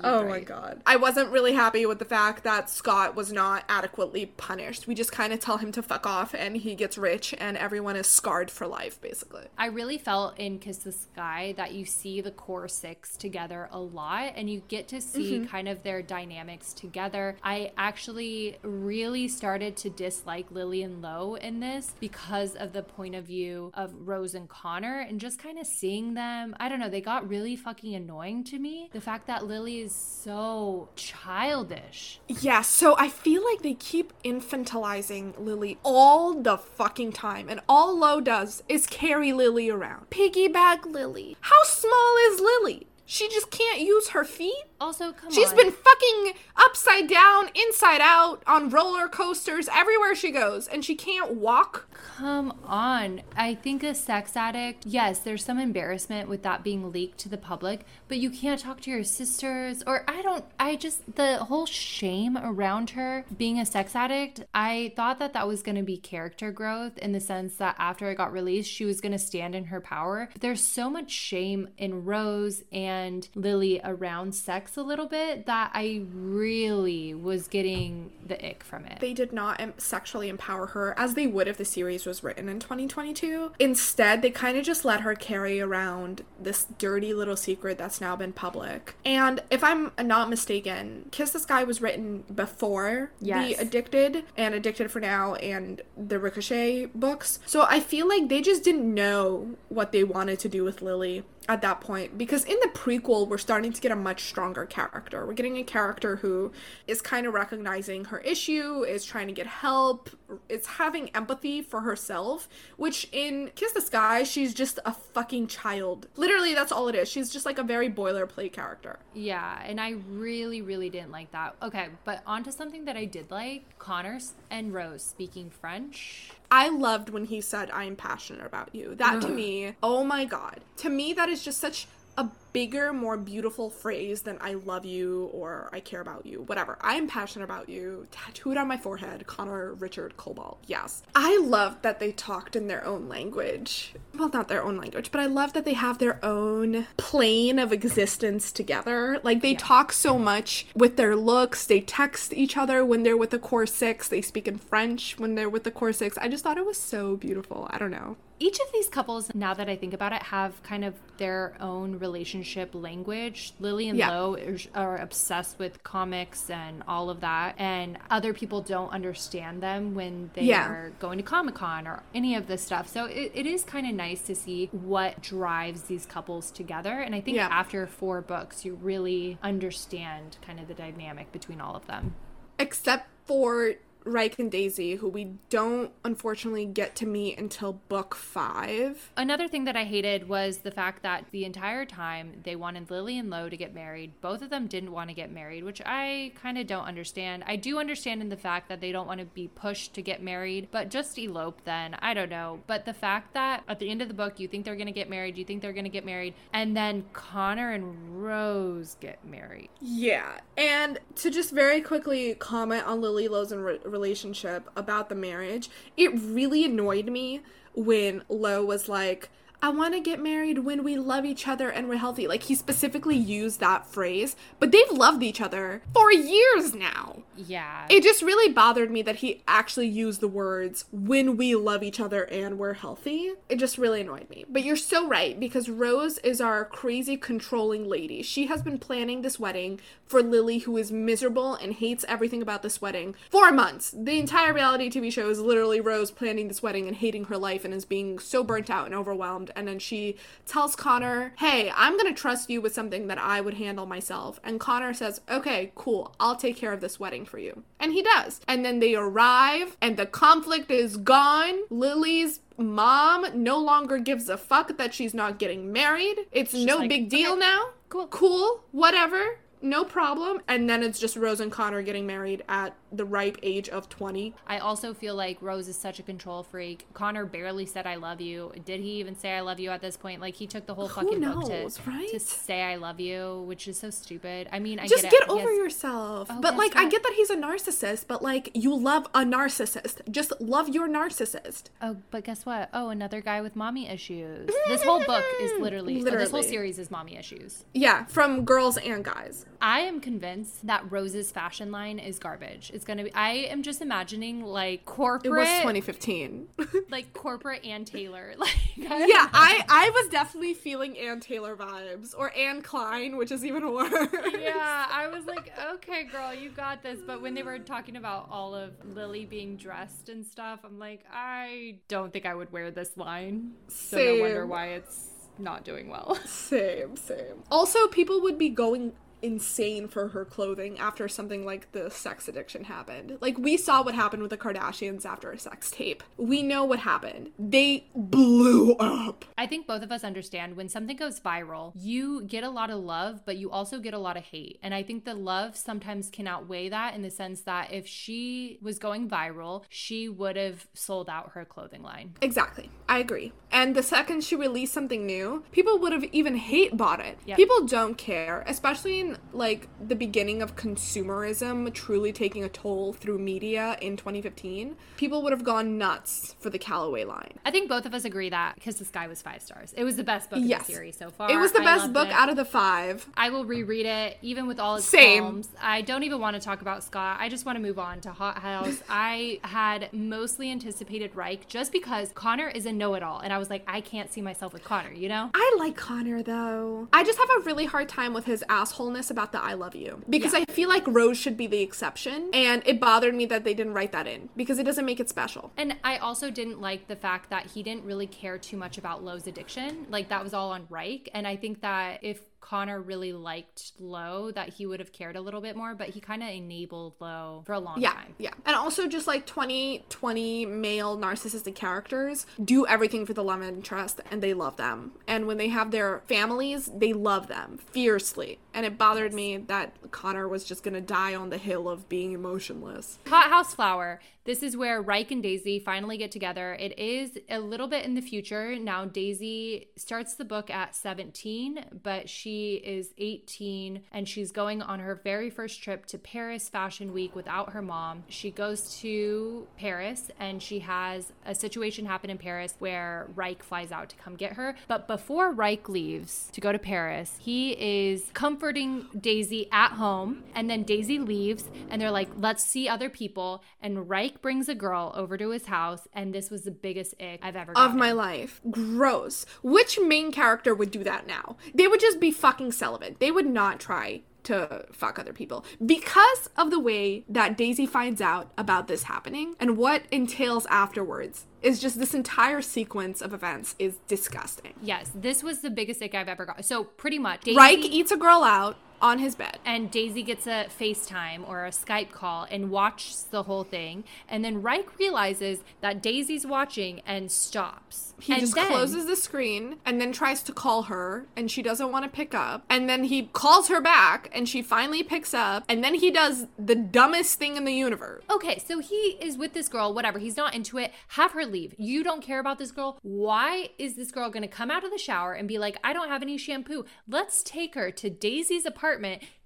oh my god. I wasn't really happy with the fact that Scott was not adequately punished. We just kind of tell him to fuck off and he gets rich and everyone is scarred for life, basically. I really felt in Kiss the Sky that you see the core six together a lot and you get to see mm-hmm. kind of their dynamic dynamics together. I actually really started to dislike Lily and Lo in this because of the point of view of Rose and Connor and just kind of seeing them. I don't know, they got really fucking annoying to me. The fact that Lily is so childish. Yeah, so I feel like they keep infantilizing Lily all the fucking time, and all Lo does is carry Lily around. Piggyback Lily. How small is Lily? She just can't use her feet? Also, come She's on. been fucking upside down, inside out, on roller coasters, everywhere she goes, and she can't walk. Come on. I think a sex addict, yes, there's some embarrassment with that being leaked to the public, but you can't talk to your sisters, or I don't, I just, the whole shame around her being a sex addict, I thought that that was going to be character growth in the sense that after it got released, she was going to stand in her power. But there's so much shame in Rose and Lily around sex a little bit that I really was getting the ick from it. They did not sexually empower her as they would if the series was written in 2022. Instead, they kind of just let her carry around this dirty little secret that's now been public. And if I'm not mistaken, Kiss the Sky was written before Yes. the Addicted and Addicted for Now and the Ricochet books. So I feel like they just didn't know what they wanted to do with Lily at that point because in the prequel we're starting to get a much stronger character. We're getting a character who is kind of recognizing her issue is trying to get help is having empathy for herself which in kiss the sky she's just a fucking child literally that's all it is she's just like a very boilerplate character Yeah, and I really, really didn't like that. Okay, but onto something that I did like Connors and Rose speaking French. I loved when he said, I am passionate about you. That to me, oh my God. To me, that is just such a bigger, more beautiful phrase than I love you or I care about you. Whatever. I am passionate about you. Tattooed on my forehead, Connor Richard Cobalt. Yes. I love that they talked in their own language. Well, not their own language, but I love that they have their own plane of existence together. Like they talk so much with their looks. They text each other when they're with the core six. They speak in French when they're with the core six. I just thought it was so beautiful. I don't know. Each of these couples, now that I think about it, have kind of their own relationship language. Lily and Yeah. Lo are, are obsessed with comics and all of that, and other people don't understand them when they Yeah. are going to Comic Con or any of this stuff. So it, it is kind of nice to see what drives these couples together. And I think Yeah. after four books, you really understand kind of the dynamic between all of them. Except for Ryke and Daisy, who we don't unfortunately get to meet until book five. Another thing that I hated was the fact that the entire time they wanted Lily and Lo to get married. Both of them didn't want to get married, which I kind of don't understand. I do understand in the fact that they don't want to be pushed to get married, but just elope then. I don't know. But the fact that at the end of the book you think they're going to get married, you think they're going to get married, and then Connor and Rose get married. Yeah, and to just very quickly comment on Lily Lo's re- relationship about the marriage, it really annoyed me when Lo was like, I want to get married when we love each other and we're healthy. Like, he specifically used that phrase, but they've loved each other for years now. Yeah. It just really bothered me that he actually used the words when we love each other and we're healthy. It just really annoyed me. But you're so right because Rose is our crazy controlling lady. She has been planning this wedding for Lily, who is miserable and hates everything about this wedding for months. The entire reality TV show is literally Rose planning this wedding and hating her life and is being so burnt out and overwhelmed. And then she tells Connor, Hey, I'm gonna trust you with something that I would handle myself. And Connor says, Okay, cool, I'll take care of this wedding for you. And he does. And then they arrive, and the conflict is gone. Lily's mom no longer gives a fuck that she's not getting married. It's no like, big deal "Okay, now. cool." Cool, whatever. No problem. And then it's just Rose and Connor getting married at the ripe age of 20. I also feel like Rose is such a control freak. Connor barely said I love you. Did he even say I love you at this point? Like he took the whole fucking book to, right? to say I love you, which is so stupid. I mean, I Just get, get over yourself. Oh, but like, I get that he's a narcissist, but like, you love a narcissist. Just love your narcissist. Oh, but guess what? Oh, another guy with mommy issues. This whole book is literally, oh, this whole series is mommy issues. Yeah, from girls and guys. I am convinced that Rose's fashion line is garbage. It's it's gonna be. I am just imagining like corporate. It was 2015. like corporate Ann Taylor. Like I yeah, I I was definitely feeling Ann Taylor vibes or Anne Klein, which is even worse. Yeah, I was like, okay, girl, you got this. But when they were talking about all of Lily being dressed and stuff, I'm like, I don't think I would wear this line. So no wonder why it's not doing well. Same, same. Also, people would be going insane for her clothing after something like the sex addiction happened. Like we saw what happened with the Kardashians after a sex tape. We know what happened. They blew up. I think both of us understand when something goes viral, you get a lot of love, but you also get a lot of hate. And I think the love sometimes can outweigh that in the sense that if she was going viral, she would have sold out her clothing line. Exactly. I agree. And the second she released something new, people would have even hate bought it. Yep. People don't care, especially in like the beginning of consumerism truly taking a toll through media in 2015. People would have gone nuts for the Calloway line. I think both of us agree that Kiss the Sky was five stars. It was the best book in the series so far. It was the I best book it. out of the 5. I will reread it, even with all its Same. I don't even want to talk about Scott. I just want to move on to Hothouse. I had mostly anticipated Ryke just because Connor is a know-it-all, and I was like, I can't see myself with Connor. You know? I like Connor though. I just have a really hard time with his assholeness about the I love you. Because I feel like Rose should be the exception. And it bothered me that they didn't write that in because it doesn't make it special. And I also didn't like the fact that he didn't really care too much about Lo's addiction. Like that was all on Ryke. And I think that if Connor really liked Lo, that he would have cared a little bit more, but he kind of enabled Lo for a long Yeah, time. yeah. And also just like 2020 male narcissistic characters do everything for the love interest and they love them. And when they have their families, they love them fiercely. And it bothered me that Connor was just gonna die on the hill of being emotionless. Hothouse Flower. This is where Ryke and Daisy finally get together. It is a little bit in the future. Now, Daisy starts the book at 17, but she is 18 and she's going on her very first trip to Paris Fashion Week without her mom. She goes to Paris and she has a situation happen in Paris where Ryke flies out to come get her. But before Ryke leaves to go to Paris, he is comforting Daisy at home. And then Daisy leaves and they're like, let's see other people. And Ryke brings a girl over to his house. And this was the biggest ick I've ever Of gotten. my life. Gross. Which main character would do that now? They would just be fucking celibate. They would not try to fuck other people because of the way that Daisy finds out about this happening and what entails afterwards is just this entire sequence of events is disgusting. Yes, this was the biggest ick I've ever got. So pretty much, Daisy Ryke eats a girl out on his bed. and Daisy gets a FaceTime or a Skype call and watches the whole thing. And then Ryke realizes that Daisy's watching and stops. He and just then- closes the screen and then tries to call her, and she doesn't want to pick up. And then he calls her back, and she finally picks up. And then he does the dumbest thing in the universe. Okay, so he is with this girl, whatever. He's not into it. Have her leave. You don't care about this girl. Why is this girl going to come out of the shower and be like, I don't have any shampoo? Let's take her to Daisy's apartment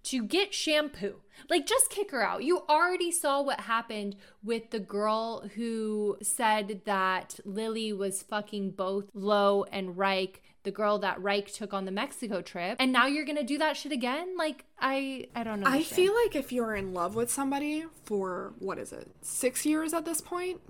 to get shampoo. Like, just kick her out. You already saw what happened with the girl who said that Lily was fucking both Lo and Ryke. The girl that Ryke took on the Mexico trip, and now you're gonna do that shit again? Like, I, I don't know. I feel like if you're in love with somebody for, what is it, six years at this?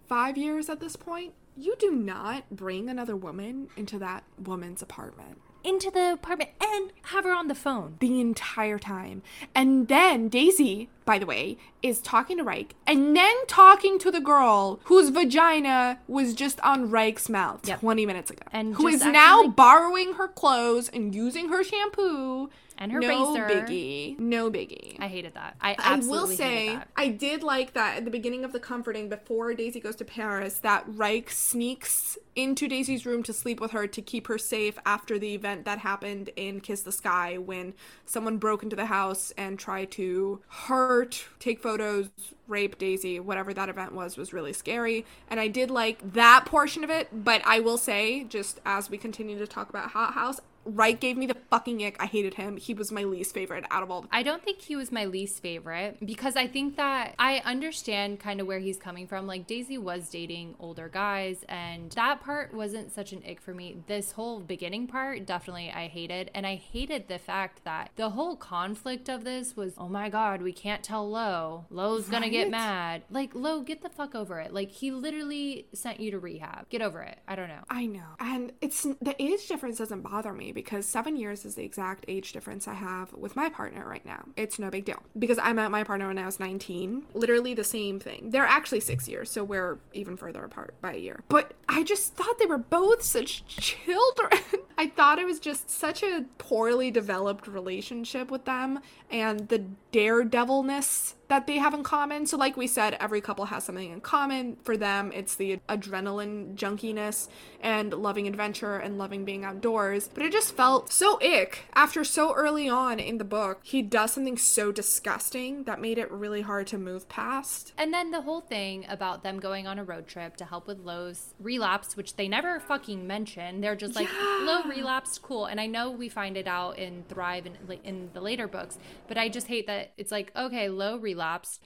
Five years at this point? You do not bring another woman into that woman's apartment into the apartment and have her on the phone. the entire time. And then Daisy, by the way, is talking to Ryke and then talking to the girl whose vagina was just on Ryke's mouth Yep. 20 minutes ago. And who is now borrowing her clothes and using her shampoo. And her no razor. biggie. No biggie. I hated that. I I absolutely will say, that. I did like that at the beginning of the comforting, before Daisy goes to Paris, that Ryke sneaks into Daisy's room to sleep with her to keep her safe after the event that happened in Kiss the Sky when someone broke into the house and tried to hurt, take photos, rape Daisy, whatever that event was, was really scary. And I did like that portion of it, but I will say, just as we continue to talk about Hothouse, Ryke gave me the fucking ick. I hated him. He was my least favorite out of all. The- I don't think he was my least favorite because I think that I understand kind of where he's coming from. Like Daisy was dating older guys, and that part wasn't such an ick for me. This whole beginning part, definitely I hated. And I hated the fact that the whole conflict of this was, oh my God, we can't tell Lo. Lo's gonna get mad. Like, Lo, get the fuck over it. Like, he literally sent you to rehab. Get over it. I don't know. I know. And it's the age difference doesn't bother me because seven years is the exact age difference I have with my partner right now. It's no big deal because I met my partner when I was 19. Literally the same thing. They're actually six years, so we're even further apart by a year. But I just thought they were both such children. I thought it was just such a poorly developed relationship with them and the daredevilness that they have in common. So, like we said, every couple has something in common. For them, it's the adrenaline junkiness and loving adventure and loving being outdoors. But it just felt so ick after so early on in the book. He does something so disgusting that made it really hard to move past. And then the whole thing about them going on a road trip to help with Lo's relapse, which they never fucking mention. They're just like, "Lo relapsed, cool. And I know we find it out in Thrive and in, in the later books, but I just hate that it's like, okay, Lo relapsed.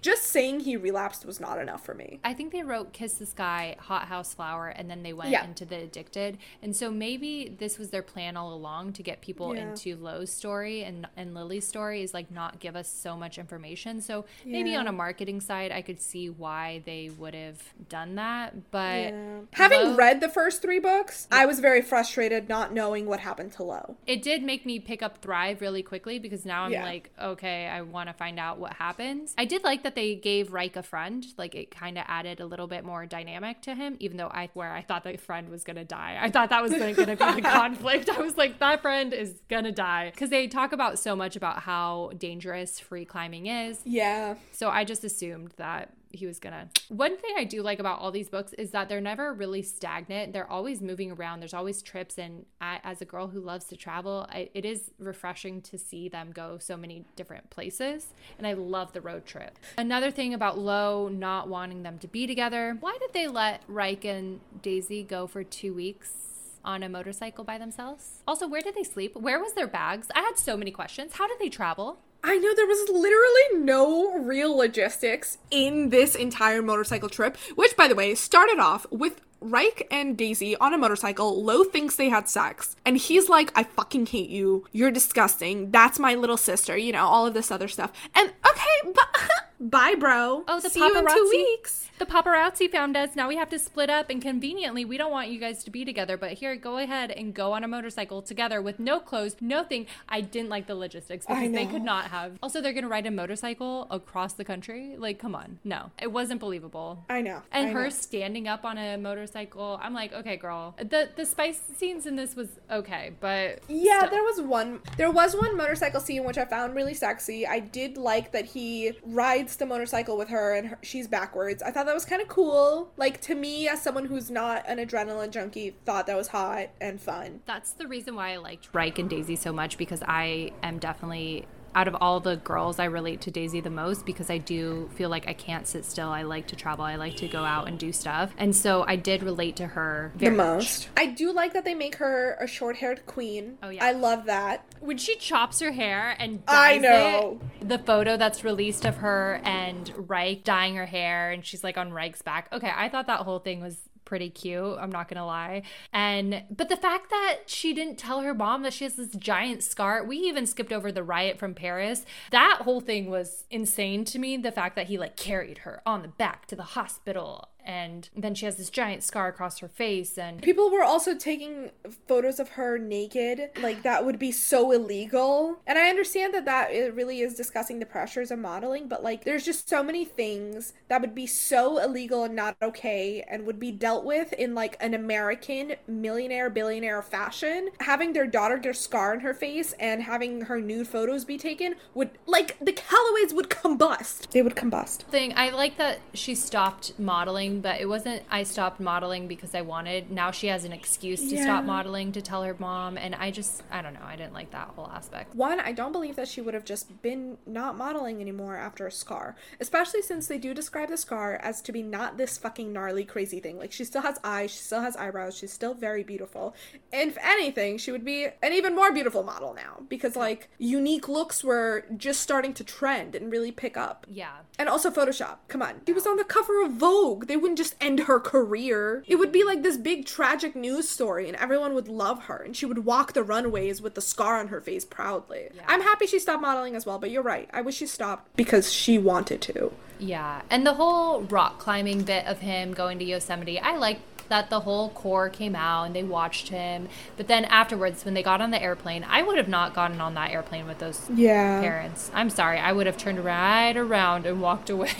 Just saying he relapsed was not enough for me. I think they wrote Kiss the Sky, Hothouse Flower, and then they went Yeah. into the Addicted. And so maybe this was their plan all along to get people Yeah. into Lo's story and, and Lily's story is like not give us so much information. So maybe Yeah. on a marketing side, I could see why they would have done that. But Having Lo- read the first three books, I was very frustrated not knowing what happened to Lo. it did make me pick up Thrive really quickly because now I'm like, okay, I want to find out what happens. I did like that they gave Ryke a friend. Like it kind of added a little bit more dynamic to him, even though I where I thought that friend was gonna die. I thought that was going to be the conflict. I was like, that friend is gonna die because they talk about so much about how dangerous free climbing is. Yeah. So I just assumed that he was gonna. One thing I do like about all these books is that they're never really stagnant. They're always moving around. There's always trips, and I, as a girl who loves to travel, I, it is refreshing to see them go so many different places. And I love the road trip. Another thing about Lo not wanting them to be together. Why did they let Ryke and Daisy go for two weeks? On a motorcycle by themselves. Also, where did they sleep? Where was their bags? I had so many questions. How did they travel? I know there was literally no real logistics in this entire motorcycle trip, which, by the way, started off with Ryke and Daisy on a motorcycle. Lo thinks they had sex, and he's like, I fucking hate you. You're disgusting. That's my little sister, you know, all of this other stuff. And okay, but bye, bro. Oh, the See you in two paparazzi. weeks. The paparazzi found us. Now we have to split up, and conveniently, we don't want you guys to be together. But here, go ahead and go on a motorcycle together with no clothes, no thing. I didn't like the logistics because they could not have. Also, they're gonna ride a motorcycle across the country. Like, come on, no, it wasn't believable. I know. And I her know. standing up on a motorcycle, I'm like, okay, girl. The the spice scenes in this was okay, but Yeah, still. there was one. There was one motorcycle scene which I found really sexy. I did like that he rides the motorcycle with her and her, she's backwards. I thought that was kind of cool. Like to me, as someone who's not an adrenaline junkie, thought that was hot and fun. That's the reason why I liked Ryke and Daisy so much because I am definitely out of all the girls I relate to Daisy the most because I do feel like I can't sit still. I like to travel. I like to go out and do stuff. And so I did relate to her very much. I do like that they make her a short-haired queen. Oh, yeah. I love that. When she chops her hair and I know. it, the photo that's released of her and Ryke dyeing her hair and she's like on Ryke's back. Okay, I thought that whole thing was pretty cute i'm not gonna lie. And but the fact that she didn't tell her mom that she has this giant scar we even skipped over the riot from paris. That whole thing was insane to me the fact that he like carried her on the back to the hospital and then she has this giant scar across her face and People were also taking photos of her naked. Like that would be so illegal. And I understand that that it really is discussing the pressures of modeling, but like there's just so many things that would be so illegal and not okay and would be dealt with in like an American millionaire billionaire fashion. Having their daughter get a scar on her face and having her nude photos be taken would like the Calloways would combust. They would combust. thing i like that she stopped modeling modeling, but it wasn't I stopped modeling because I wanted. Now she has an excuse to Yeah. stop modeling to tell her mom, and I just I don't know. I didn't like that whole aspect. One, I don't believe that she would have just been not modeling anymore after a scar. Especially since they do describe the scar as to be not this fucking gnarly, crazy thing. Like, she still has eyes, she still has eyebrows, she's still very beautiful. And if anything, she would be an even more beautiful model now. Because, like, unique looks were just starting to trend and really pick up. Yeah. And also Photoshop. Come on. She was on the cover of Vogue. They wouldn't just end her career. It would be like this big tragic news story and everyone would love her and she would walk the runways with the scar on her face proudly. Yeah. I'm happy she stopped modeling as well, but you're right. I wish she stopped because she wanted to. Yeah, and the whole rock climbing bit of him going to Yosemite, I liked that the whole core came out and they watched him. But then afterwards, when they got on the airplane, I would have not gotten on that airplane with those Yeah. parents. I'm sorry, I would have turned right around and walked away.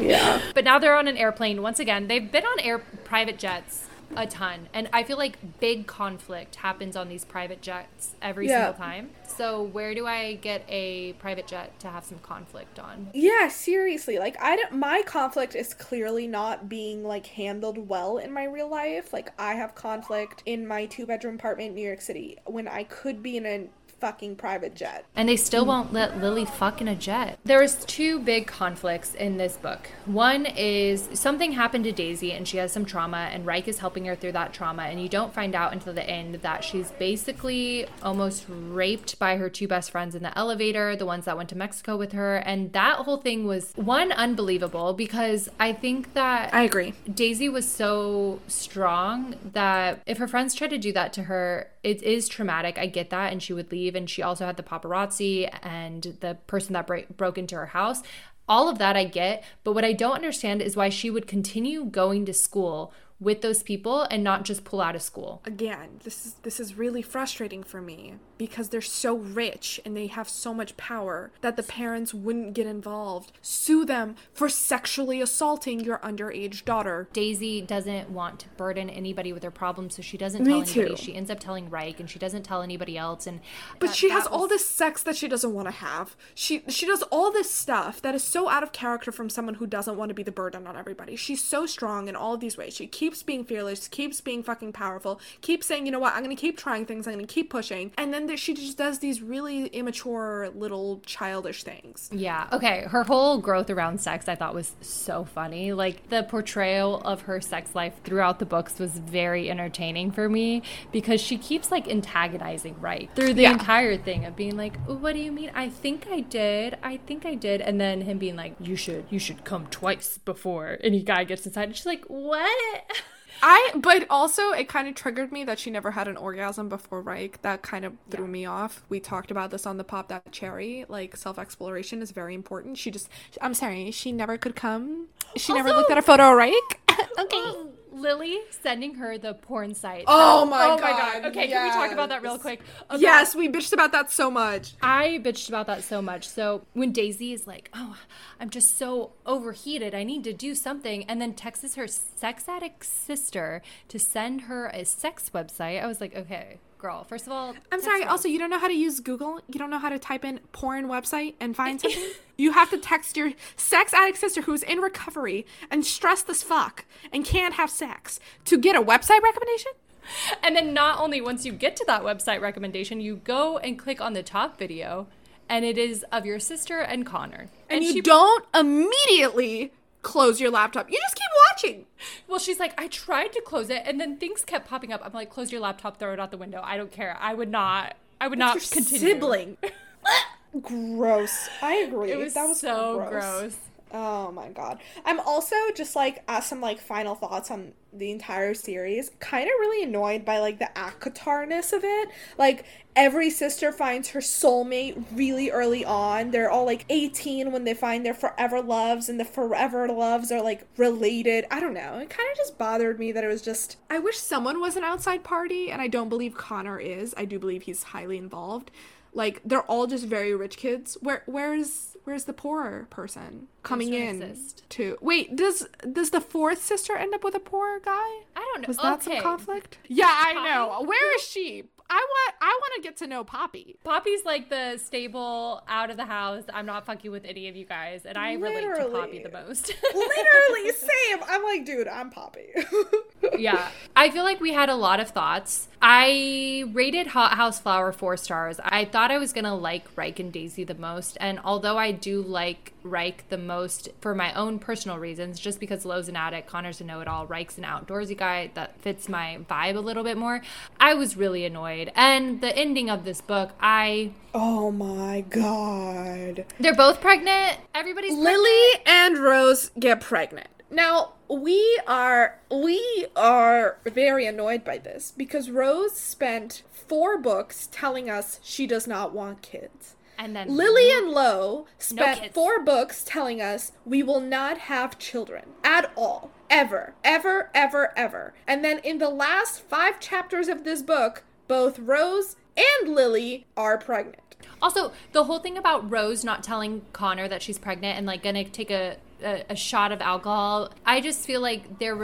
Yeah. But now they're on an airplane. Once again, they've been on air private jets a ton, and I feel like big conflict happens on these private jets every Yeah. single time. So where do I get a private jet to have some conflict on? Yeah, seriously. Like I don't, my conflict is clearly not being like handled well in my real life. Like I have conflict in my two bedroom apartment in New York City when I could be in a fucking private jet. And they still won't let Lily fuck in a jet. There's two big conflicts in this book. One is something happened to Daisy and she has some trauma, and Ryke is helping her through that trauma. And you don't find out until the end that she's basically almost raped by her two best friends in the elevator, the ones that went to Mexico with her. And that whole thing was one, unbelievable because I think that I agree. Daisy was so strong that if her friends tried to do that to her, it is traumatic. I get that. And she would leave. And she also had the paparazzi and the person that bra- broke into her house. All of that I get. But what I don't understand is why she would continue going to school with those people and not just pull out of school. again this is this is really frustrating for me because they're so rich and they have so much power that the parents wouldn't get involved. Sue them for sexually assaulting your underage daughter. Daisy doesn't want to burden anybody with her problems, so she doesn't Me tell anybody. too. She ends up telling Ryke, and she doesn't tell anybody else. And but that- she that has all this sex that she doesn't want to have. She she does all this stuff that is so out of character from someone who doesn't want to be the burden on everybody. She's so strong in all these ways. She keeps being fearless keeps being fucking powerful keeps saying you know what? I'm gonna keep trying things. I'm gonna keep pushing. And then there, she just does these really immature little childish things Yeah. Okay. Her whole growth around sex I thought was so funny. Like the portrayal of her sex life throughout the books was very entertaining for me because she keeps like antagonizing right through the Yeah. entire thing of being like, "Oh, "What do you mean? I think I did. I think I did." And then him being like, "You should you should come twice before any guy gets inside." And she's like, "What?" I but also it kind of triggered me that she never had an orgasm before Ryke. That kind of threw me off. We talked about this on the pop that cherry. Like self exploration is very important. She just I'm sorry, she never could come. She never looked at a photo of Ryke. okay. Oh. Lily sending her the porn site. Oh my oh God, Okay, can we talk about that real quick? About- Yes, we bitched about that so much. I bitched about that so much. So when Daisy is like, "Oh, I'm just so overheated. I need to do something," and then texts her sex addict sister to send her a sex website, I was like, "Okay, girl. First of all, I'm sorry. wrong. Also, you don't know how to use Google. You don't know how to type in porn website and find something. you have to text your sex addict sister who's in recovery and stressed as fuck and can't have sex to get a website recommendation. And then not only once you get to that website recommendation, you go and click on the top video, and it is of your sister and Connor. And, you she, don't immediately close your laptop. You just keep watching. Well, she's like, I tried to close it, and then things kept popping up. I'm like, close your laptop, throw it out the window. I don't care. I would not. I would not continue. sibling. gross. I agree. It was that was so gross. Oh my god. I'm also just like as some like final thoughts on the entire series, kind of really annoyed by like the ACOTAR-ness of it. Like every sister finds her soulmate really early on. They're all like 18 when they find their forever loves and the forever loves are like related. I don't know. It kind of just bothered me that it was just I wish someone was an outside party and I don't believe Connor is. I do believe he's highly involved. Like they're all just very rich kids. Where where's where's the poorer person coming in exist. to wait does does the fourth sister end up with a poor guy? I don't know. was that some conflict? Yeah i know. Where is she I want I want to get to know Poppy. Poppy's like the stable out of the house. I'm not fucking with any of you guys, and I relate to Poppy the most. Literally, same. I'm like, dude, I'm Poppy. yeah. I feel like we had a lot of thoughts. I rated Hothouse Flower four stars. I thought I was going to like Ryke and Daisy the most. And although I do like Ryke the most for my own personal reasons, just because Lo's an addict, Connor's a know it all, Ryke's an outdoorsy guy that fits my vibe a little bit more, I was really annoyed. And the ending of this book, I. oh my god. They're both pregnant. Everybody's Lily and Rose get pregnant. Now, we are we are very annoyed by this because Rose spent 4 books telling us she does not want kids. And then Lily and Lo spent kids. four books telling us we will not have children at all. Ever. Ever, ever, ever. And then in the last five chapters of this book, both Rose and Lily are pregnant. Also, the whole thing about Rose not telling Connor that she's pregnant and like gonna take a, a, a shot of alcohol, I just feel like their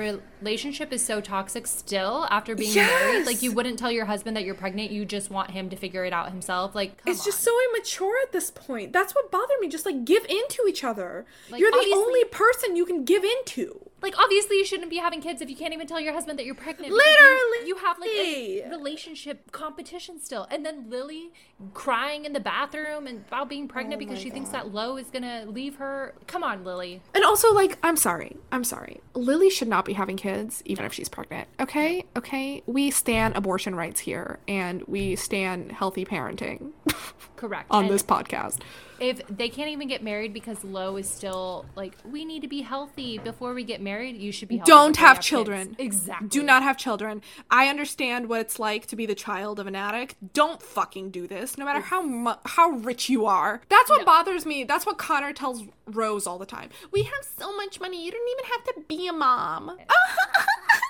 relationship is so toxic still after being married. Like, you wouldn't tell your husband that you're pregnant, you just want him to figure it out himself. Like, come It's just so immature at this point. That's what bothered me. Just like give in to each other. Like, You're the only person you can give into. Like, obviously, you shouldn't be having kids if you can't even tell your husband that you're pregnant. because you- Literally. You, have like a relationship competition still. And then Lily crying in the bathroom and about being pregnant Oh because she thinks that Lo is gonna leave her. Come on, Lily. And also, like, I'm sorry. I'm sorry. Lily should not be having kids, even if she's pregnant. Okay? Okay? We stand abortion rights here, and we stand healthy parenting Correct. on And this podcast. If they can't even get married because Lo is still like, we need to be healthy before we get married, you should be healthy Don't have kids." children. Exactly. Do not have children. I understand what it's like to be the child of an addict. Don't fucking do this, no matter how mu- how rich you are. That's what bothers me. That's what Connor tells Rose all the time. We have so much money. You don't even have to be a mom.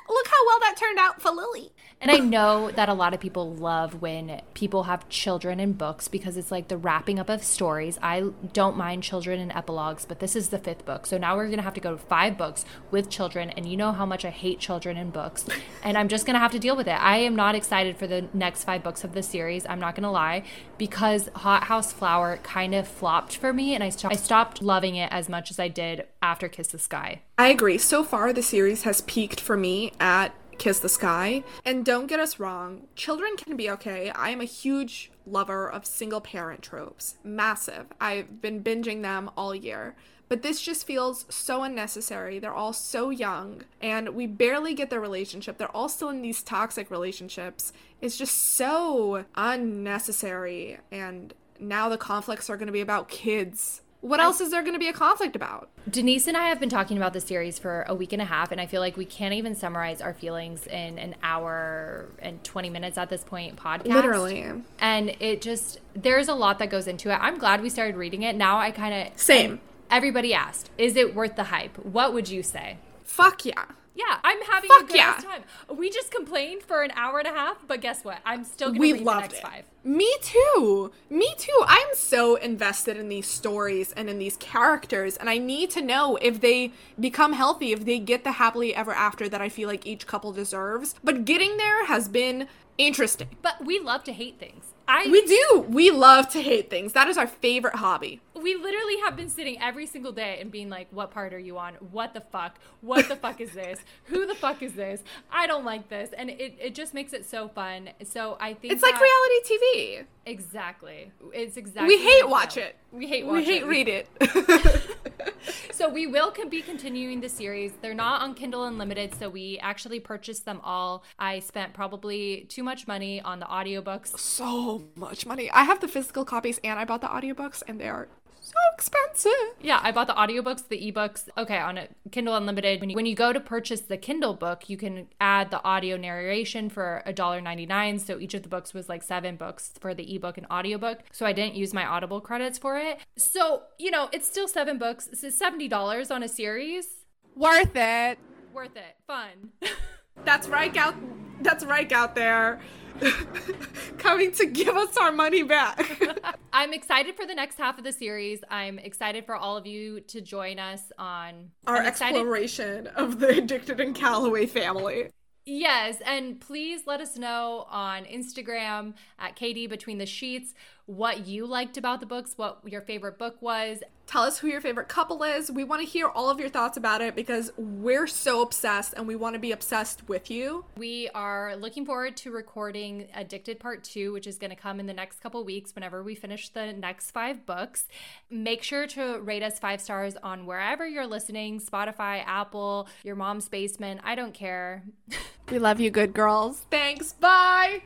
Look how well that turned out for Lily. And I know that a lot of people love when people have children in books because it's like the wrapping up of stories. I don't mind children in epilogues, but this is the fifth book. So now we're going to have to go to five books with children. And you know how much I hate children in books. And I'm just going to have to deal with it. I am not excited for the next five books of the series. I'm not going to lie because Hothouse Flower kind of flopped for me. And I, sto- I stopped loving it as much as I did after Kiss the Sky. I agree. So far, the series has peaked for me at Kiss the Sky. And don't get us wrong, children can be okay. I am a huge lover of single parent tropes. Massive. I've been binging them all year. But this just feels so unnecessary. They're all so young, and we barely get their relationship. They're all still in these toxic relationships. It's just so unnecessary. And now the conflicts are going to be about kids. What else is there going to be a conflict about? Denise and I have been talking about the series for a week and a half, and I feel like we can't even summarize our feelings in an hour and 20 minutes at this point podcast. Literally. And it just, there's a lot that goes into it. I'm glad we started reading it. Now I kind of. Same. Everybody asked, is it worth the hype? What would you say? Fuck yeah. Yeah, I'm having Fuck a good yeah. time. We just complained for an hour and a half, but guess what? I'm still gonna We read the loved next it. five. Me too. Me too. I'm so invested in these stories and in these characters, and I need to know if they become healthy, if they get the happily ever after that I feel like each couple deserves. But getting there has been interesting. But we love to hate things. I We do. We love to hate things. That is our favorite hobby. we literally have been sitting every single day and being like, what part are you on? What the fuck? What the fuck is this? Who the fuck is this? I don't like this. And it, it just makes it so fun. So I think It's like reality TV. Exactly. It's exactly We hate like watch that. it. We hate watch We hate it. read it. So we will be continuing the series. They're not on Kindle Unlimited, so we actually purchased them all. I spent probably too much money on the audiobooks. so much money. I have the physical copies and I bought the audiobooks and they are so expensive. Yeah, I bought the audiobooks, the ebooks. Okay, on a Kindle Unlimited. When you, when you go to purchase the Kindle book, you can add the audio narration for $1.99. So each of the books was like seven books for the ebook and audiobook. So I didn't use my Audible credits for it. So, you know, it's still seven books. It's $70 on a series. Worth it. Worth it. Fun. That's right out that's right out there. Coming to give us our money back. I'm excited for the next half of the series. I'm excited for all of you to join us on our excited- exploration of the Addicted and Calloway family. Yes, and please let us know on Instagram at Katie Between the Sheets what you liked about the books, what your favorite book was. Tell us who your favorite couple is. We want to hear all of your thoughts about it because we're so obsessed and we want to be obsessed with you. We are looking forward to recording Addicted Part 2, which is going to come in the next couple weeks whenever we finish the next five books. Make sure to rate us five stars on wherever you're listening Spotify, Apple, your mom's basement. I don't care. we love you, good girls. Thanks. Bye.